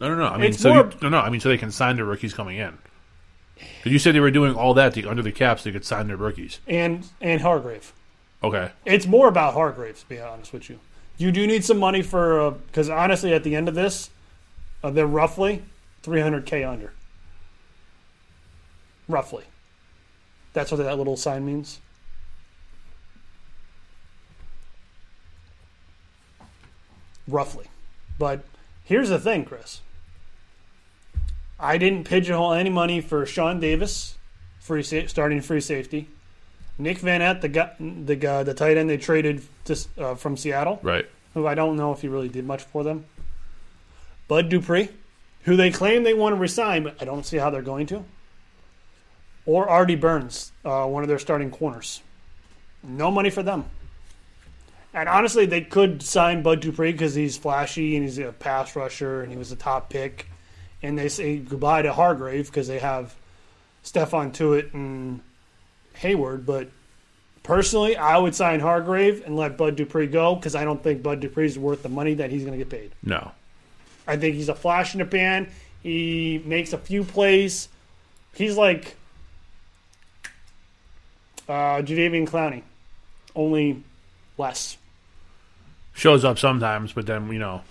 No, no, no. I mean, It's so more- you, no, no. I mean, so they can sign their rookies coming in. 'Cause you said they were doing all that to, under the cap so they could sign their rookies. and and Hargrave. Okay. It's more about Hargrave, to be honest with you. You do need some money for because honestly, at the end of this, uh, they're roughly 300k under. Roughly. That's what that little sign means. Roughly, but here's the thing, Chris. I didn't pigeonhole any money for Sean Davis, free sa- starting free safety. Nick Van the guy, the guy, the tight end they traded to, uh, from Seattle, Right. who I don't know if he really did much for them. Bud Dupree, who they claim they want to resign, but I don't see how they're going to. Or Artie Burns, uh, one of their starting corners. No money for them. And honestly, they could sign Bud Dupree because he's flashy and he's a pass rusher and he was a top pick. And they say goodbye to Hargrave because they have Stephon Tuitt and Heyward. But personally, I would sign Hargrave and let Bud Dupree go because I don't think Bud Dupree is worth the money that he's going to get paid. No. I think he's a flash in the pan. He makes a few plays. He's like uh, Jadeveon Clowney, only less. Shows up sometimes, but then, you know,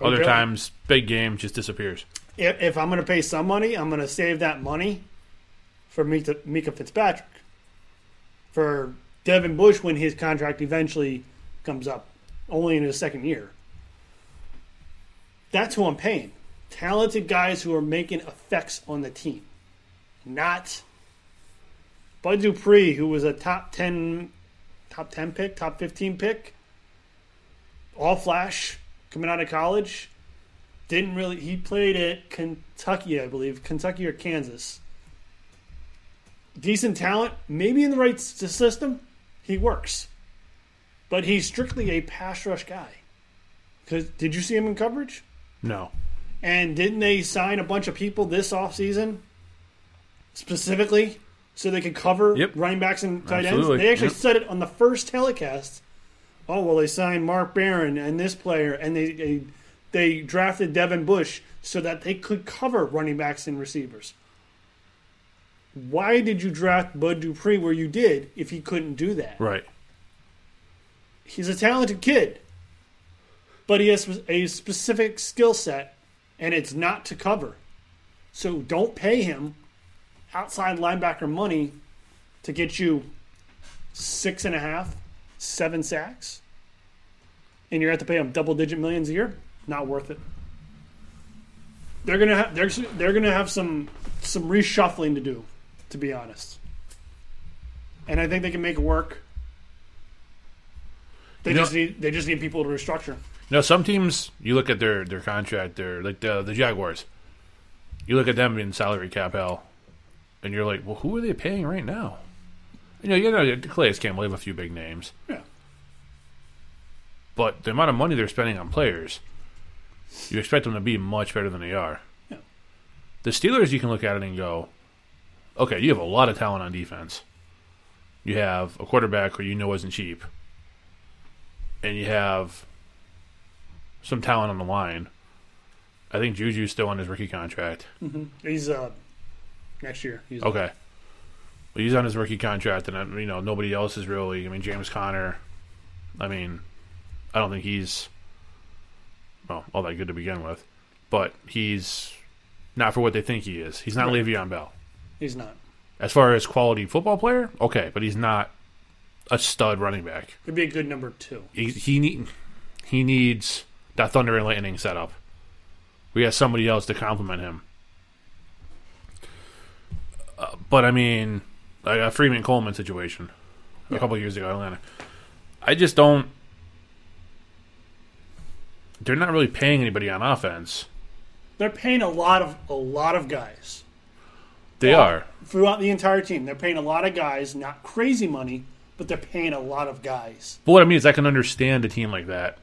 other Okay. times, big game just disappears. If, if I'm going to pay some money, I'm going to save that money for Minkah, Minkah Fitzpatrick, for Devin Bush when his contract eventually comes up. only in his second year. That's who I'm paying. Talented guys who are making effects on the team, not Bud Dupree, who was a top ten, top ten pick, top fifteen pick, all flash coming out of college. Didn't really. He played at Kentucky, I believe, Kentucky or Kansas. Decent talent, maybe in the right system, he works. But he's strictly a pass rush guy. Because did you see him in coverage? No. And didn't they sign a bunch of people this offseason specifically so they could cover Yep. running backs and tight ends? They actually Yep. said it on the first telecast. Oh well, they signed Mark Barron and this player, and they they, they drafted Devin Bush so that they could cover running backs and receivers. Why did you draft Bud Dupree where you did if he couldn't do that? Right. he's a talented kid, but he has a specific skill set, and it's not to cover. So don't pay him outside linebacker money to get you six and a half, seven sacks, and you're going to have to pay them double digit millions a year. Not worth it. They're gonna have they're, they're gonna have some some reshuffling to do, to be honest. And I think they can make it work. They You know- just need they just need people to restructure. You know, some teams you look at their their contract, they're like the the Jaguars. You look at them in salary cap hell, and you're like, well, who are they paying right now? You know, you know, Calais Campbell have a few big names, Yeah. but the amount of money they're spending on players, you expect them to be much better than they are. Yeah. The Steelers, you can look at it and go, okay, you have a lot of talent on defense. You have a quarterback who you know isn't cheap, and you have some talent on the line. I think Juju's still on his rookie contract. He's uh next year. He's Okay. Well, he's on his rookie contract, and you know nobody else is really. I mean, James Conner. I mean, I don't think he's well all that good to begin with, but he's not for what they think he is. He's not Right. Le'Veon Bell. he's not. As far as quality football player, okay, but he's not a stud running back. Could be a good number two. He he need he needs that thunder and lightning setup. We have somebody else to complement him. Uh, but I mean, like a Freeman Coleman situation a couple years ago, Atlanta. I just don't. They're not really paying anybody on offense. They're paying a lot of a lot of guys They are. throughout the entire team. They're paying a lot of guys, not crazy money, but they're paying a lot of guys. But what I mean is, I can understand a team like that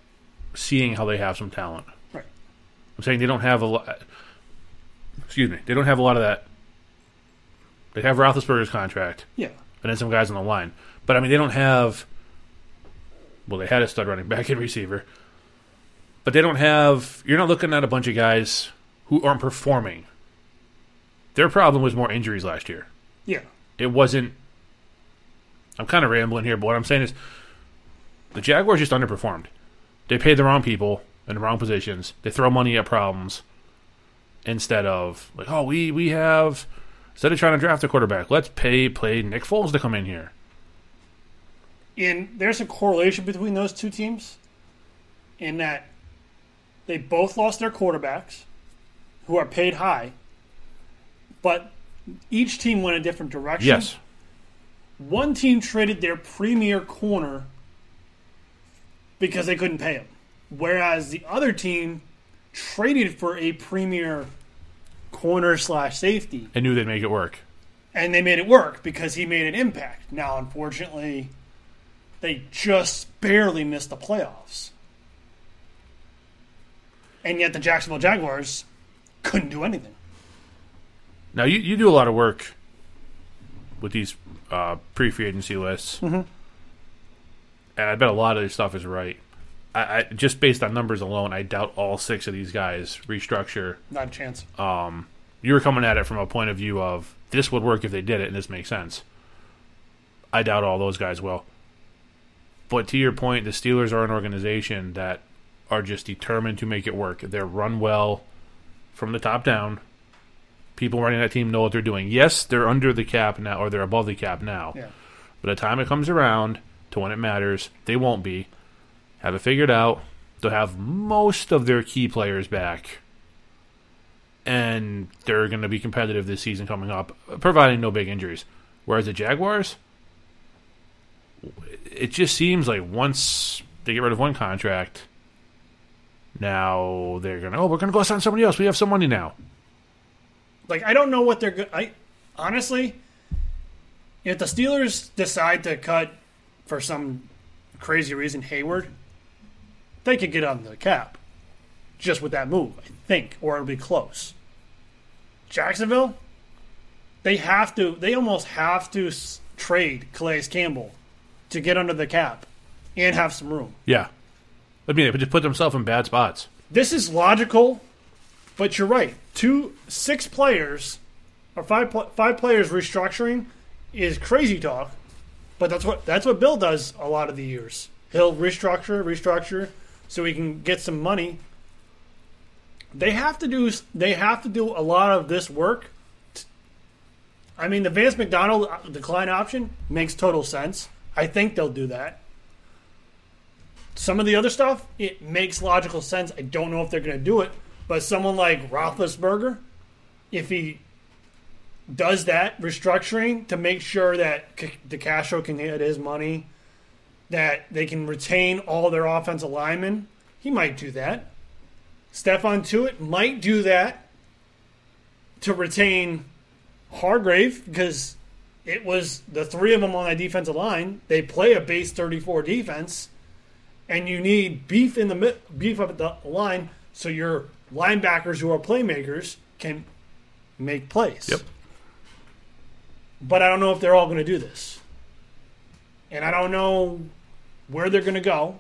seeing how they have some talent. Right. I'm saying they don't have a lot. Excuse me. They don't have a lot of that. They have Roethlisberger's contract, Yeah. and then some guys on the line. But I mean, they don't have. Well, they had a stud running back and receiver, but they don't have. You're not looking at a bunch of guys who aren't performing. Their problem was more injuries last year. Yeah. It wasn't. I'm kind of rambling here, but what I'm saying is, the Jaguars just underperformed. They paid the wrong people in the wrong positions. They throw money at problems instead of like, oh, we we have instead of trying to draft a quarterback, let's pay play Nick Foles to come in here. And there's a correlation between those two teams in that they both lost their quarterbacks who are paid high, but each team went a different direction. Yes, One team traded their premier corner because they couldn't pay him, whereas the other team traded for a premier corner slash safety, I knew they'd make it work. and they made it work because he made an impact. Now, unfortunately, they just barely missed the playoffs, and yet the Jacksonville Jaguars couldn't do anything. Now you you do a lot of work with these uh, pre-free agency lists, Mhm. and I bet a lot of this stuff is right. I, I just based on numbers alone, I doubt all six of these guys restructure. Not a chance. Um, you were coming at it from a point of view of this would work if they did it, and this makes sense. I doubt all those guys will. But to your point, the Steelers are an organization that are just determined to make it work. They're run well from the top down. People running that team know what they're doing. Yes, they're under the cap now, or they're above the cap now. Yeah. By the time it comes around to when it matters, they won't be. Have it figured out. They'll have most of their key players back. And they're going to be competitive this season coming up, providing no big injuries. Whereas the Jaguars, it just seems like once they get rid of one contract, now they're going to, oh, we're going to go sign somebody else. We have some money now. Like I don't know what they're. go- I honestly, if the Steelers decide to cut for some crazy reason Heyward, they could get on the cap just with that move. I think, or it'll be close. Jacksonville, they have to. They almost have to trade Calais Campbell to get under the cap and have some room. Yeah. I mean, they just put themselves in bad spots. this is logical, but you're right. Two, six players, or five, five players restructuring is crazy talk. But that's what that's what Bill does a lot of the years. He'll restructure, restructure, so he can get some money. They have to do they have to do a lot of this work. I mean, the Vance McDonald uh, decline option makes total sense. I think they'll do that. Some of the other stuff, it makes logical sense. I don't know if they're going to do it, but someone like Roethlisberger, if he does that restructuring to make sure that DeCastro can get his money, that they can retain all their offensive linemen, he might do that. Stephon Tuitt might do that to retain Hargrave because it was the three of them on that defensive line. They play a base 34 defense and you need beef in the beef up at the line so your linebackers who are playmakers can make plays. Yep. But I don't know if they're all going to do this, and I don't know where they're going to go.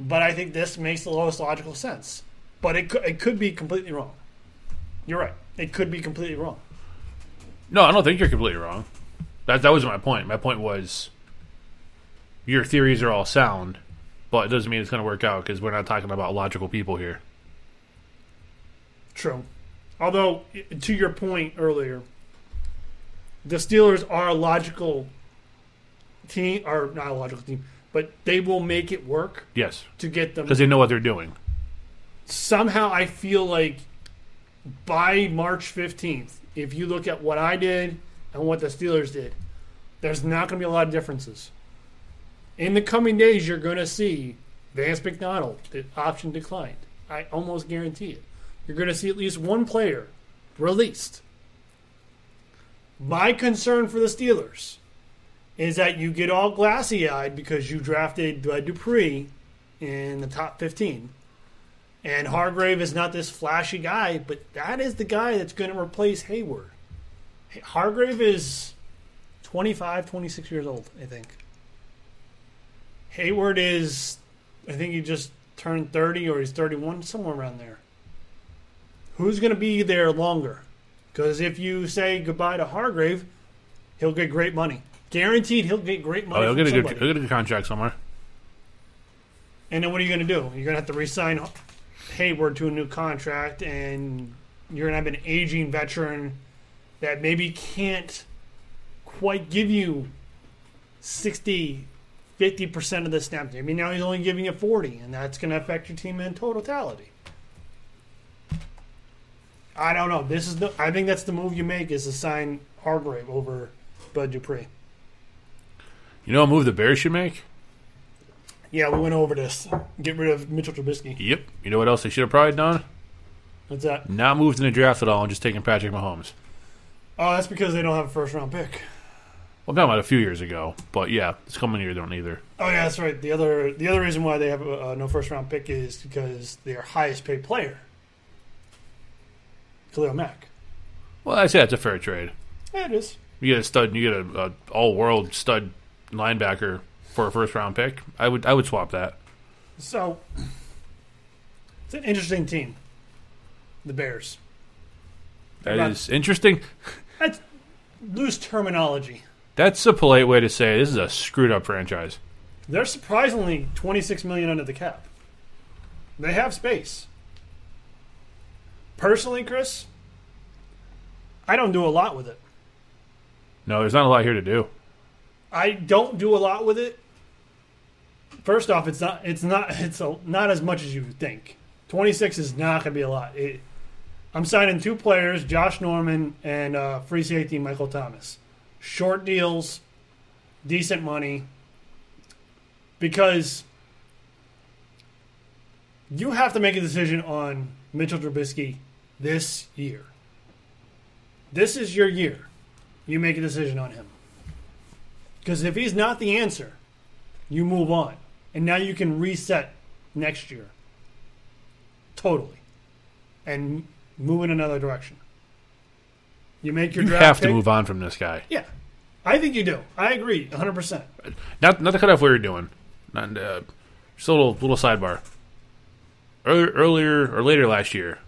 But I think this makes the lowest logical sense. But it could, it could be completely wrong. You're right. It could be completely wrong. No, I don't think you're completely wrong. That that was my point. My point was your theories are all sound, but it doesn't mean it's going to work out because we're not talking about logical people here. True. Although, to your point earlier, the Steelers are a logical team, or not a logical team, but they will make it work Yes, to get them. because they know what they're doing. Somehow, I feel like by March 15th, if you look at what I did and what the Steelers did, there's not going to be a lot of differences. In the coming days, you're going to see Vance McDonald, the option declined. I almost guarantee it. You're going to see at least one player released. My concern for the Steelers is that you get all glassy eyed because you drafted uh, Dupree in the top 15. And Hargrave is not this flashy guy, but that is the guy that's going to replace Heyward. Hargrave is 25, 26 years old, I think. Heyward is, I think he just turned 30 or he's 31, somewhere around there. Who's going to be there longer? Because if you say goodbye to Hargrave, he'll get great money. Guaranteed he'll get great money. Oh, he'll get a good, he'll get a good contract somewhere. And then what are you going to do? You're going to have to re-sign Heyward to a new contract, and you're going to have an aging veteran that maybe can't quite give you 60, 50% of the snaps. I mean, now he's only giving you 40, and that's going to affect your team in totality. I don't know. This is the. I think that's the move you make is to sign Hargrave over Bud Dupree. You know, a move the Bears should make. Yeah, we went over this. Get rid of Mitchell Trubisky. Yep. You know what else they should have probably done? What's that? Not moved in the draft at all and just taking Patrick Mahomes. Oh, that's because they don't have a first round pick. Well, I'm talking about a few years ago, but yeah, this coming year they don't either. Oh yeah, that's right. The other the other reason why they have uh, no first round pick is because their highest paid player, Khalil Mack. Well, I say that's a fair trade. Yeah, it is. You get a stud, you get a, a all world stud linebacker for a first round pick. I would I would swap that. So it's an interesting team, the Bears. That About- is interesting. That's loose terminology. That's a polite way to say this is a screwed up franchise. They're surprisingly twenty six million under the cap. They have space. Personally, Chris, I don't do a lot with it. No, there's not a lot here to do. I don't do a lot with it first off, it's not. It's not. It's a, not as much as you think. Twenty six is not going to be a lot. It, I'm signing two players, Josh Norman and uh, free safety Michael Thomas. Short deals, decent money. Because you have to make a decision on Mitchell Trubisky this year. This is your year. You make a decision on him. Because if he's not the answer, you move on. And now you can reset next year. Totally. And move in another direction. You make your You have to move on from this guy. Yeah. I think you do. I agree 100%. Not not to cut off what you're doing. Not, uh, just a little little sidebar. Earlier, earlier or later last year,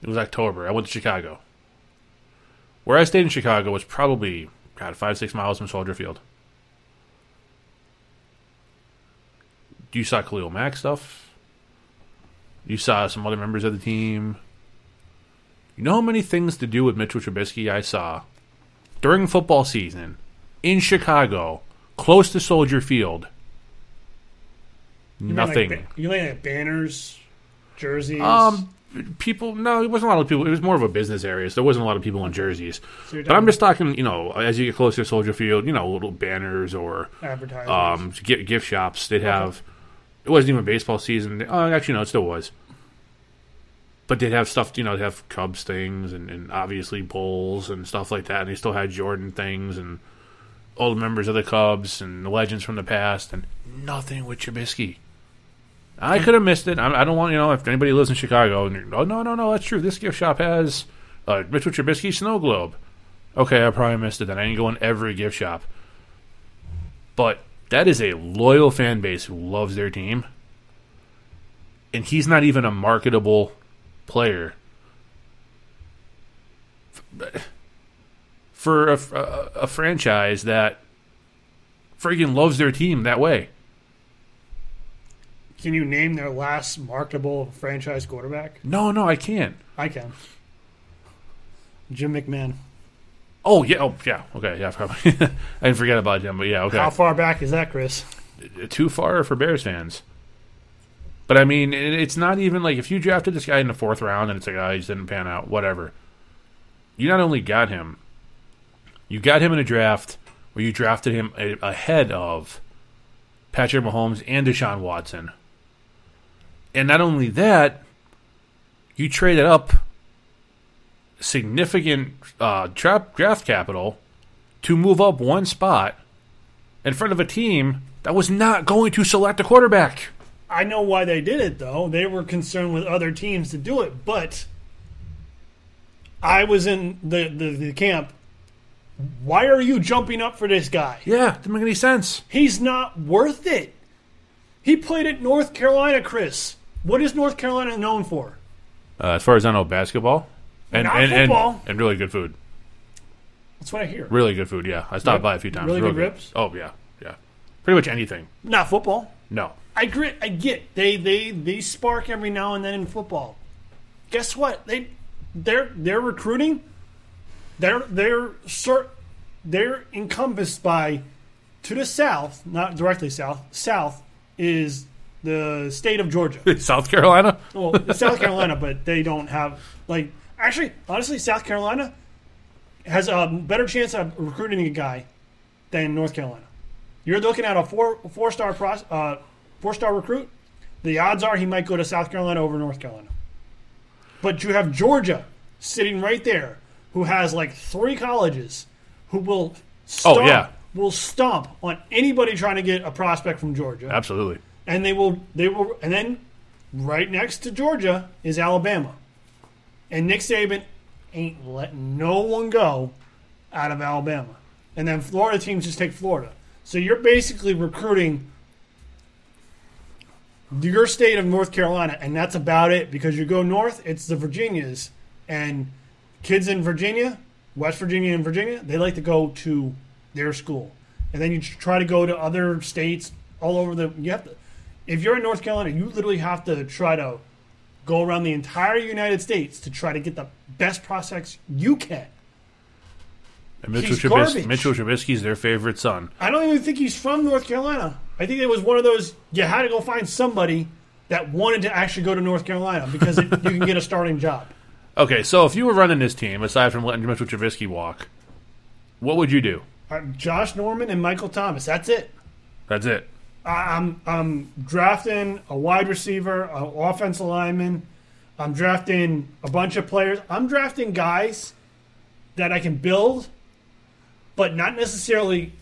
it was October. I went to Chicago. Where I stayed in Chicago was probably God five six miles from Soldier Field. You saw Khalil Mack stuff. You saw some other members of the team. You know how many things to do with Mitchell Trubisky I saw during football season in Chicago, close to Soldier Field. You mean Nothing. Like, ba- you mean like banners, jerseys? um, people. No, it wasn't a lot of people. It was more of a business area, so there wasn't a lot of people in jerseys. so But I'm just talking, you know, as you get closer to Soldier Field, you know, little banners or um, gift, gift shops. They'd have. It wasn't even baseball season. Oh, actually, no, it still was. But they'd have stuff, you know, they'd have Cubs things and, and obviously Bulls and stuff like that. And they still had Jordan things and all the members of the Cubs and the legends from the past and nothing with Trubisky. I could have missed it. I, I don't want, you know, if anybody lives in Chicago and oh, no, no, no, that's true. This gift shop has uh, Mitchell Trubisky snow globe. Okay, I probably missed it. Then I didn't go in every gift shop. But that is a loyal fan base who loves their team. And he's not even a marketable player. For a, a, a franchise that friggin' loves their team that way. Can you name their last marketable franchise quarterback? No, no, I can't. I can. Jim McMahon. Oh, yeah. Oh, yeah. Okay, yeah. Probably. I didn't forget about him, but yeah, okay. How far back is that, Chris? too far for Bears fans. But I mean, it's not even like if you drafted this guy in the fourth round and it's like, oh, he just didn't pan out, whatever. You not only got him, you got him in a draft where you drafted him ahead of Patrick Mahomes and Deshaun Watson. And not only that, you traded up significant uh, tra- draft capital to move up one spot in front of a team that was not going to select a quarterback. I know why they did it, though. They were concerned with other teams to do it, but I was in the, the, the camp. Why are you jumping up for this guy? Yeah, didn't make any sense. He's not worth it. He played at North Carolina, Chris. What is North Carolina known for? Uh, as far as I know, basketball and Not and, and football. and really good food. That's what I hear. Really good food. Yeah, I stopped by a few times. really Real good ribs? Oh yeah, yeah. Pretty much anything. Not football. No. I grit. I get they they they spark every now and then in football. Guess what? They they're they're recruiting. They're they're cer- they're encompassed by to the south, not directly south. South is the state of Georgia. South Carolina. Well, it's South Carolina, but they don't have like actually honestly South Carolina has a better chance of recruiting a guy than North Carolina. You're looking at a four four star uh, four star recruit. The odds are he might go to South Carolina over North Carolina. But you have Georgia sitting right there, who has like three colleges, who will stomp, Oh, yeah. will stomp on anybody trying to get a prospect from Georgia Absolutely. And they will they will and then right next to Georgia is Alabama. And Nick Saban ain't letting no one go out of Alabama. And then Florida teams just take Florida. So you're basically recruiting your state of North Carolina, and that's about it. Because you go north, it's the Virginias, and kids in Virginia, West Virginia and Virginia, they like to go to their school, and then you try to go to other states all over the. You have to, if you're in North Carolina, you literally have to try to go around the entire United States to try to get the best prospects you can. And Mitchell, Trubis- Mitchell Trubisky's their favorite son. I don't even think he's from North Carolina. I think it was one of those you had to go find somebody that wanted to actually go to North Carolina because it, you can get a starting job. Okay, so if you were running this team, aside from letting Mitchell Trubisky walk, what would you do? Uh, Josh Norman and Michael Thomas. That's it. That's it. I- I'm I'm drafting a wide receiver, an offensive lineman. I'm drafting a bunch of players. I'm drafting guys that I can build, but not necessarily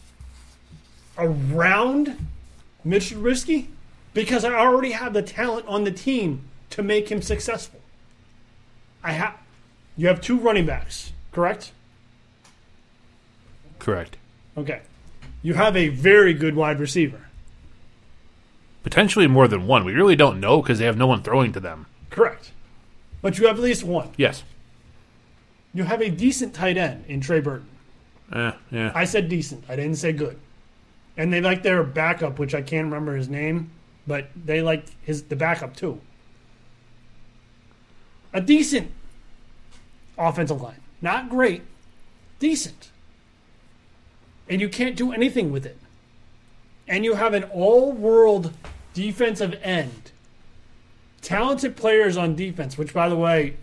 around Mitch Trubisky because I already have the talent on the team to make him successful. I have. You have two running backs, correct? Correct. Okay. You have a very good wide receiver. Potentially more than one. We really don't know because they have no one throwing to them. Correct. But you have at least one. Yes. You have a decent tight end in Trey Burton. Eh, yeah. I said decent. I didn't say good. And they like their backup, which I can't remember his name, but they like his the backup too. A decent offensive line. Not great. Decent. And you can't do anything with it. And you have an all-world defensive end. Talented players on defense, which by the way,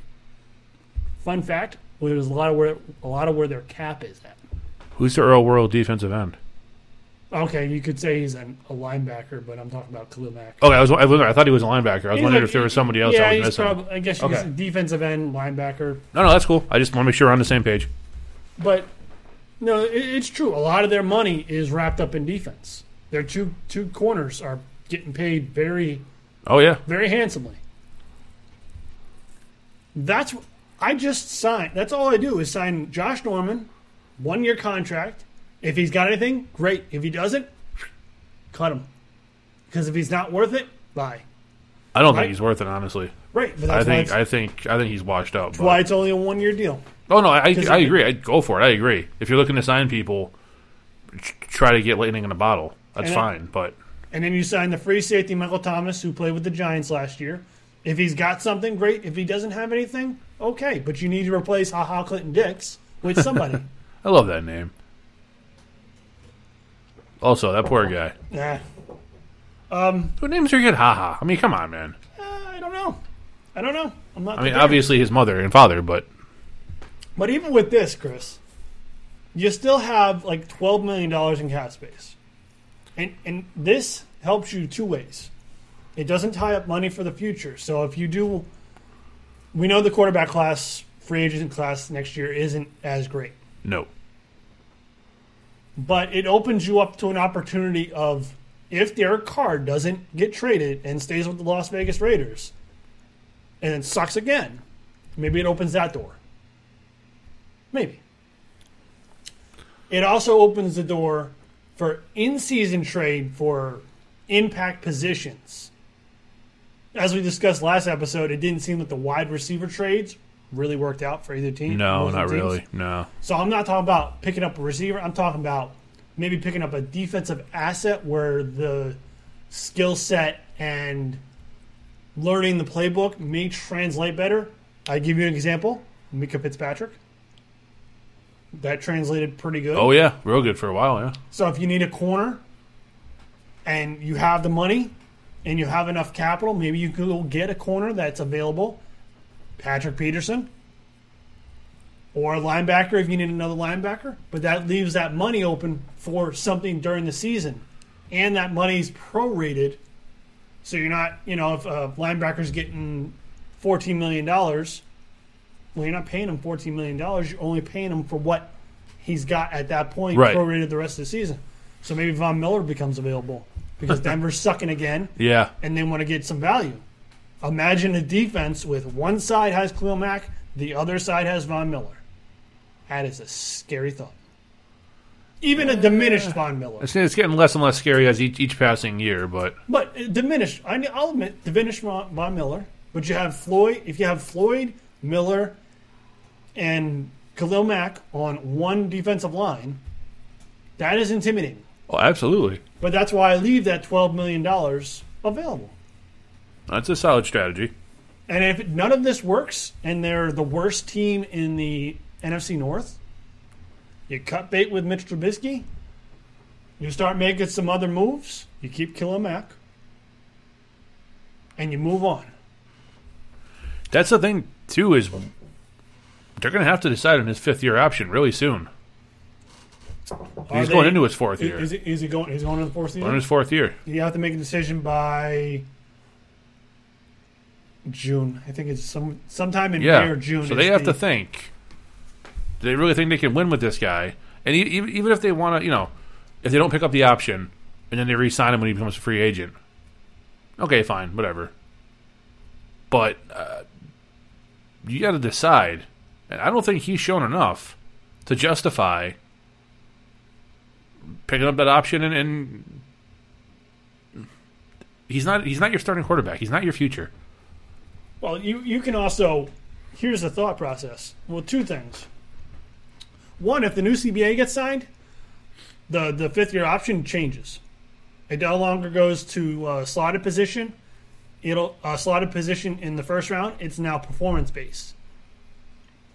fun fact, was a lot of where a lot of where their cap is at. Who's the Earl World defensive end? Okay, you could say he's an, a linebacker, but I'm talking about Khalil Mack. Okay, I was. I, was- I thought he was a linebacker. I was He's wondering like- if there was somebody else yeah, I was he's missing. probably. I guess could Okay. defensive end, linebacker. no, no, that's cool. I just want to make sure we're on the same page. But no, it, it's true. A lot of their money is wrapped up in defense. Their two two corners are getting paid very Oh yeah, very handsomely. That's I just signed. That's all I do is sign Josh Norman, one year contract. If he's got anything, great. If he doesn't, cut him. Because if he's not worth it, bye. I don't Right. think he's worth it. Honestly, Right, but I think I think I think he's washed out. that's why it's only a one year deal. Oh no, I, I, I agree. I go for it. I agree. If you're looking to sign people, try to get lightning in a bottle. That's fine. But And then you sign the free safety Michael Thomas, who played with the Giants last year. If he's got something, great. If he doesn't have anything, okay. But you need to replace Ha Ha Clinton Dix with somebody. I love that name. Also, that poor guy. nah, Who names your kid Haha? I mean, come on, man. uh, I don't know. I don't know. I'm not. I mean, prepared. obviously his mother and father, but But even with this, Chris, you still have like twelve million dollars in cap space, and and this helps you two ways. It doesn't tie up money for the future. So if you do, we know the quarterback class, free agent class next year isn't as great, no. but it opens you up to an opportunity of if Derek Carr doesn't get traded and stays with the Las Vegas Raiders, and it sucks again, maybe it opens that door. Maybe. It also opens the door for in season trade for impact positions. As we discussed last episode, it didn't seem that the wide receiver trades really worked out for either team. No, most of the not really. No. So I'm not talking about picking up a receiver. I'm talking about maybe picking up a defensive asset where the skill set and learning the playbook may translate better. I give you an example: Minkah Fitzpatrick. That translated pretty good. Oh yeah, real good for a while. Yeah. So if you need a corner and you have the money and you have enough capital, maybe you can go get a corner that's available. Patrick Peterson. Or a linebacker if you need another linebacker. But that leaves that money open for something during the season. And that money's prorated. So you're not, you know, if a linebacker's getting $14 million, well, you're not paying him $14 million. You're only paying him for what he's got at that point, Right. prorated the rest of the season. So maybe Von Miller becomes available because Denver's sucking again Yeah. and they want to get some value. Imagine a defense with one side has Khalil Mack, the other side has Von Miller. That is a scary thought. Even a diminished Von Miller. It's, it's getting less and less scary as each, each passing year, but But uh, diminished. I, I'll admit, diminished Von Von Miller. But you have Floyd. If you have Floyd, Miller, and Khalil Mack on one defensive line, that is intimidating. Oh, absolutely, But that's why I leave that $12 million available. that's a solid strategy. And if none of this works and they're the worst team in the NFC North, You cut bait with Mitch Trubisky. You start making some other moves. You keep Khalil Mack. And you move on. That's the thing too is they're going to have to decide on his fifth year option really soon. He's they- going into his fourth year. Is, is he going? He's going into the fourth On season. his fourth year. You have to make a decision by June. I think it's some sometime in May or June. So they have the- to think. Do they really think they can win with this guy? And even even if they want to, you know, if they don't pick up the option and then they re-sign him when he becomes a free agent, okay, fine, whatever. But uh, you got to decide, and I don't think he's shown enough to justify picking up that option. And, and he's not he's not your starting quarterback. He's not your future. Well, you you can also. Here's the thought process. Well, two things. One, if the new CBA gets signed, the the fifth year option changes. It no longer goes to uh, slotted position. It'll uh, slotted position in the first round. It's now performance based.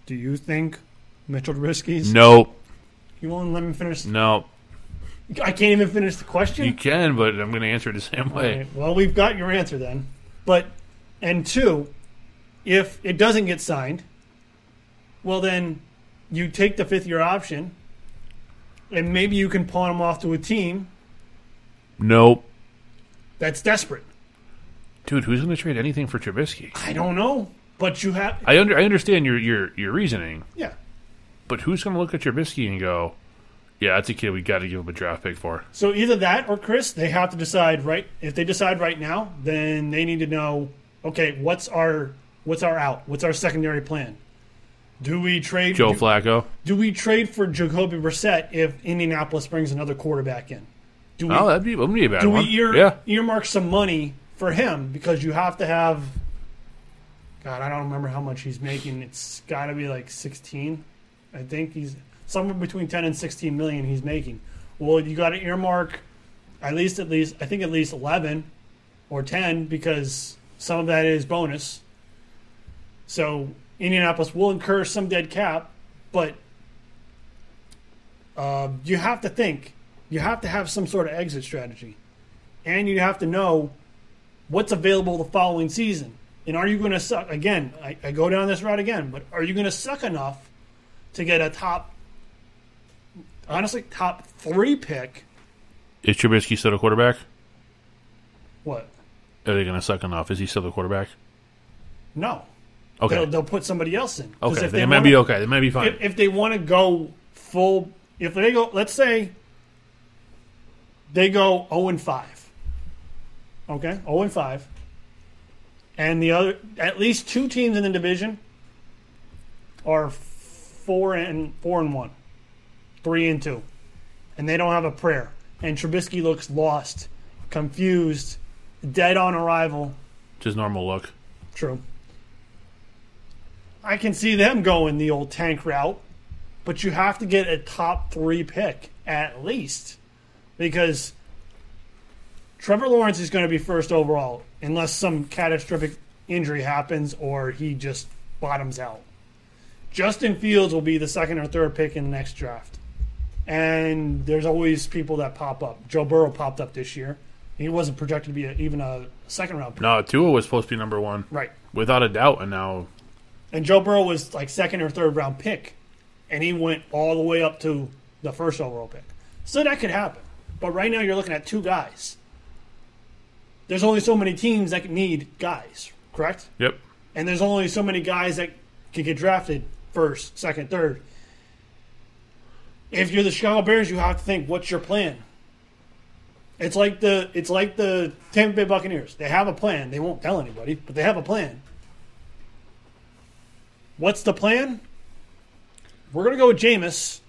Do you think Mitchell Trubisky's? No, You won't let me finish. no, I can't even finish the question. You can, but I'm going to answer it the same way. Alright, Well, we've got your answer then. But and two, if it doesn't get signed, well then you take the fifth year option, and maybe you can pawn him off to a team Nope. that's desperate. Dude, who's going to trade anything for Trubisky? I don't know, but you have I under I understand your your your reasoning, yeah. but who's going to look at Trubisky and go, "Yeah, that's a kid we got to give him a draft pick for." So either that or Chris, they have to decide right. If they decide right now, then they need to know. Okay, what's our what's our out? What's our secondary plan? Do we trade Joe do- Flacco. Do we trade for Jacoby Brissett if Indianapolis brings another quarterback in? Do we, Oh, that'd be wouldn't be a bad do one. we ear, yeah, earmark some money for him because you have to have? God, I don't remember how much he's making. It's got to be like sixteen. I think he's somewhere between ten and sixteen million. He's making. Well, you got to earmark at least at least I think at least eleven or ten because some of that is bonus. So Indianapolis will incur some dead cap, but uh, you have to think. You have to have some sort of exit strategy, and you have to know what's available the following season. And are you going to suck again? I, I go down this route again, but are you going to suck enough to get a top, honestly, top three pick? is Trubisky still the quarterback? What? Are they going to suck enough? Is he still the quarterback? No. Okay, They'll, they'll put somebody else in. okay, if they, they might wanna- be okay. They might be fine. if, if they want to go full, if they go, let's say they go 0 and 5. Okay, 0 and 5. And the other, at least two teams in the division are 4 and 4 and 1, 3 and 2. And they don't have a prayer. And Trubisky looks lost, confused, dead on arrival. Just normal look. True. I can see them going the old tank route, but you have to get a top three pick at least because Trevor Lawrence is going to be first overall unless some catastrophic injury happens or he just bottoms out. Justin Fields will be the second or third pick in the next draft. And there's always people that pop up. Joe Burrow popped up this year. He wasn't projected to be a, even a second round pick. No, Tua was supposed to be number one Right. without a doubt, and now And Joe Burrow was like second or third round pick, and he went all the way up to the first overall pick. So that could happen. But right now you're looking at two guys. There's only so many teams that need guys, correct? yep. And there's only so many guys that can get drafted first, second, third. If you're the Chicago Bears, you have to think, what's your plan? It's like the it's like the Tampa Bay Buccaneers. They have a plan. They won't tell anybody, but they have a plan. What's the plan? We're gonna go with Jameis,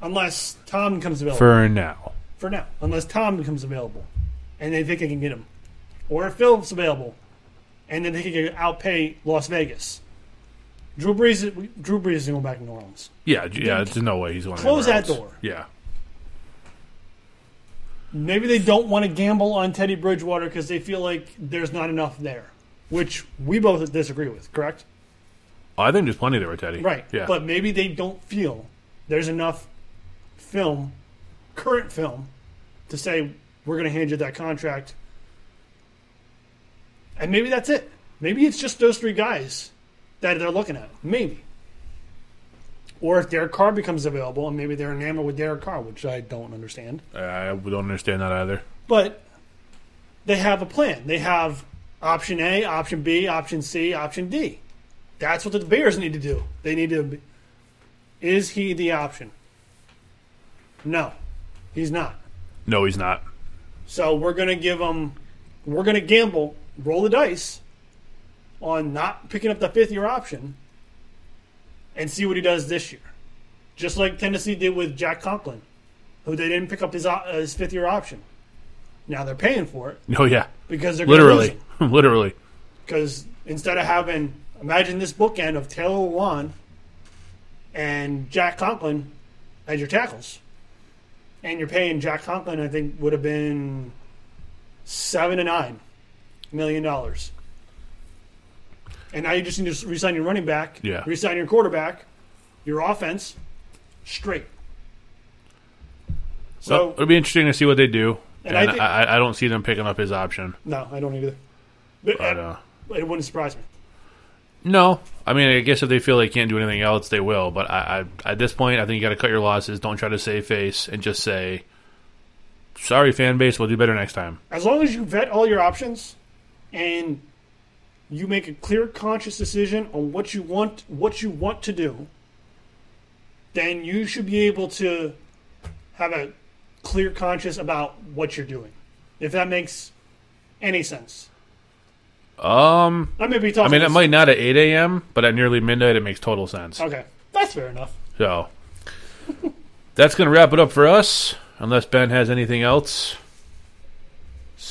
unless Tom comes available For now, for now, unless Tom becomes available, and they think they can get him, or if Phil's available, and then they can outpay Las Vegas. Drew Brees, Drew Brees is going back to New Orleans. yeah, yeah. There's no way he's going. To close that else. door. Yeah, Maybe they don't want to gamble on Teddy Bridgewater because they feel like there's not enough there, which we both disagree with. Correct? oh, I think there's plenty there with Teddy. Right. Yeah. But maybe they don't feel there's enough film, current film, to say we're going to hand you that contract. And maybe that's it. Maybe it's just those three guys that they're looking at. Maybe. Or if Derek Carr becomes available and maybe they're enamored with Derek Carr, which I don't understand. I don't understand that either. But they have a plan. They have option A, option B, option C, option D. That's what the Bears need to do. They need to. be- Is he the option? No, he's not. No, he's not. So we're going to give him. We're going to gamble, roll the dice on not picking up the fifth year option and see what he does this year. Just like Tennessee did with Jack Conklin, who they didn't pick up his, uh, his fifth year option. Now they're paying for it Oh yeah, because they're literally, literally. Because instead of having, imagine this bookend of Taylor Lewan and Jack Conklin as your tackles. And you're paying Jack Conklin, I think, would have been seven to nine million dollars. And now you just need to resign your running back, Yeah. resign your quarterback, your offense, straight. So So it'll be interesting to see what they do. And And, I thi- I, I, don't see them picking up his option. no, I don't either. But, But uh, it wouldn't surprise me. no, I mean, I guess if they feel they can't do anything else, they will. But I, I at this point, I think you got to cut your losses. Don't try to save face and just say, "Sorry, fan base, we'll do better next time." as long as you vet all your options and you make a clear conscious decision on what you want what you want to do then you should be able to have a clear conscious about what you're doing if that makes any sense Um, i may be talking I mean, it might not at eight a.m., but at nearly midnight, it makes total sense. okay that's fair enough So that's going to wrap it up for us, unless Ben has anything else.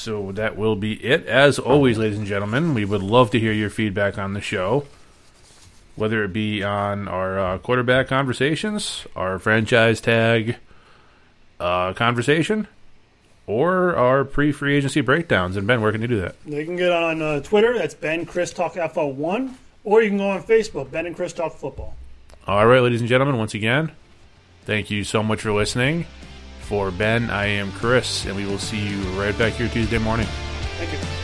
So that will be it. As always, ladies and gentlemen, we would love to hear your feedback on the show, whether it be on our uh, quarterback conversations, our franchise tag uh, conversation, or our pre-free agency breakdowns. And Ben, where can you do that? you can get on uh, twitter that's ben chris talk fo1 or you can go on facebook ben and chris talk football All right, ladies and gentlemen, once again, thank you so much for listening. For Ben, I am Chris, and we will see you right back here Tuesday morning. thank you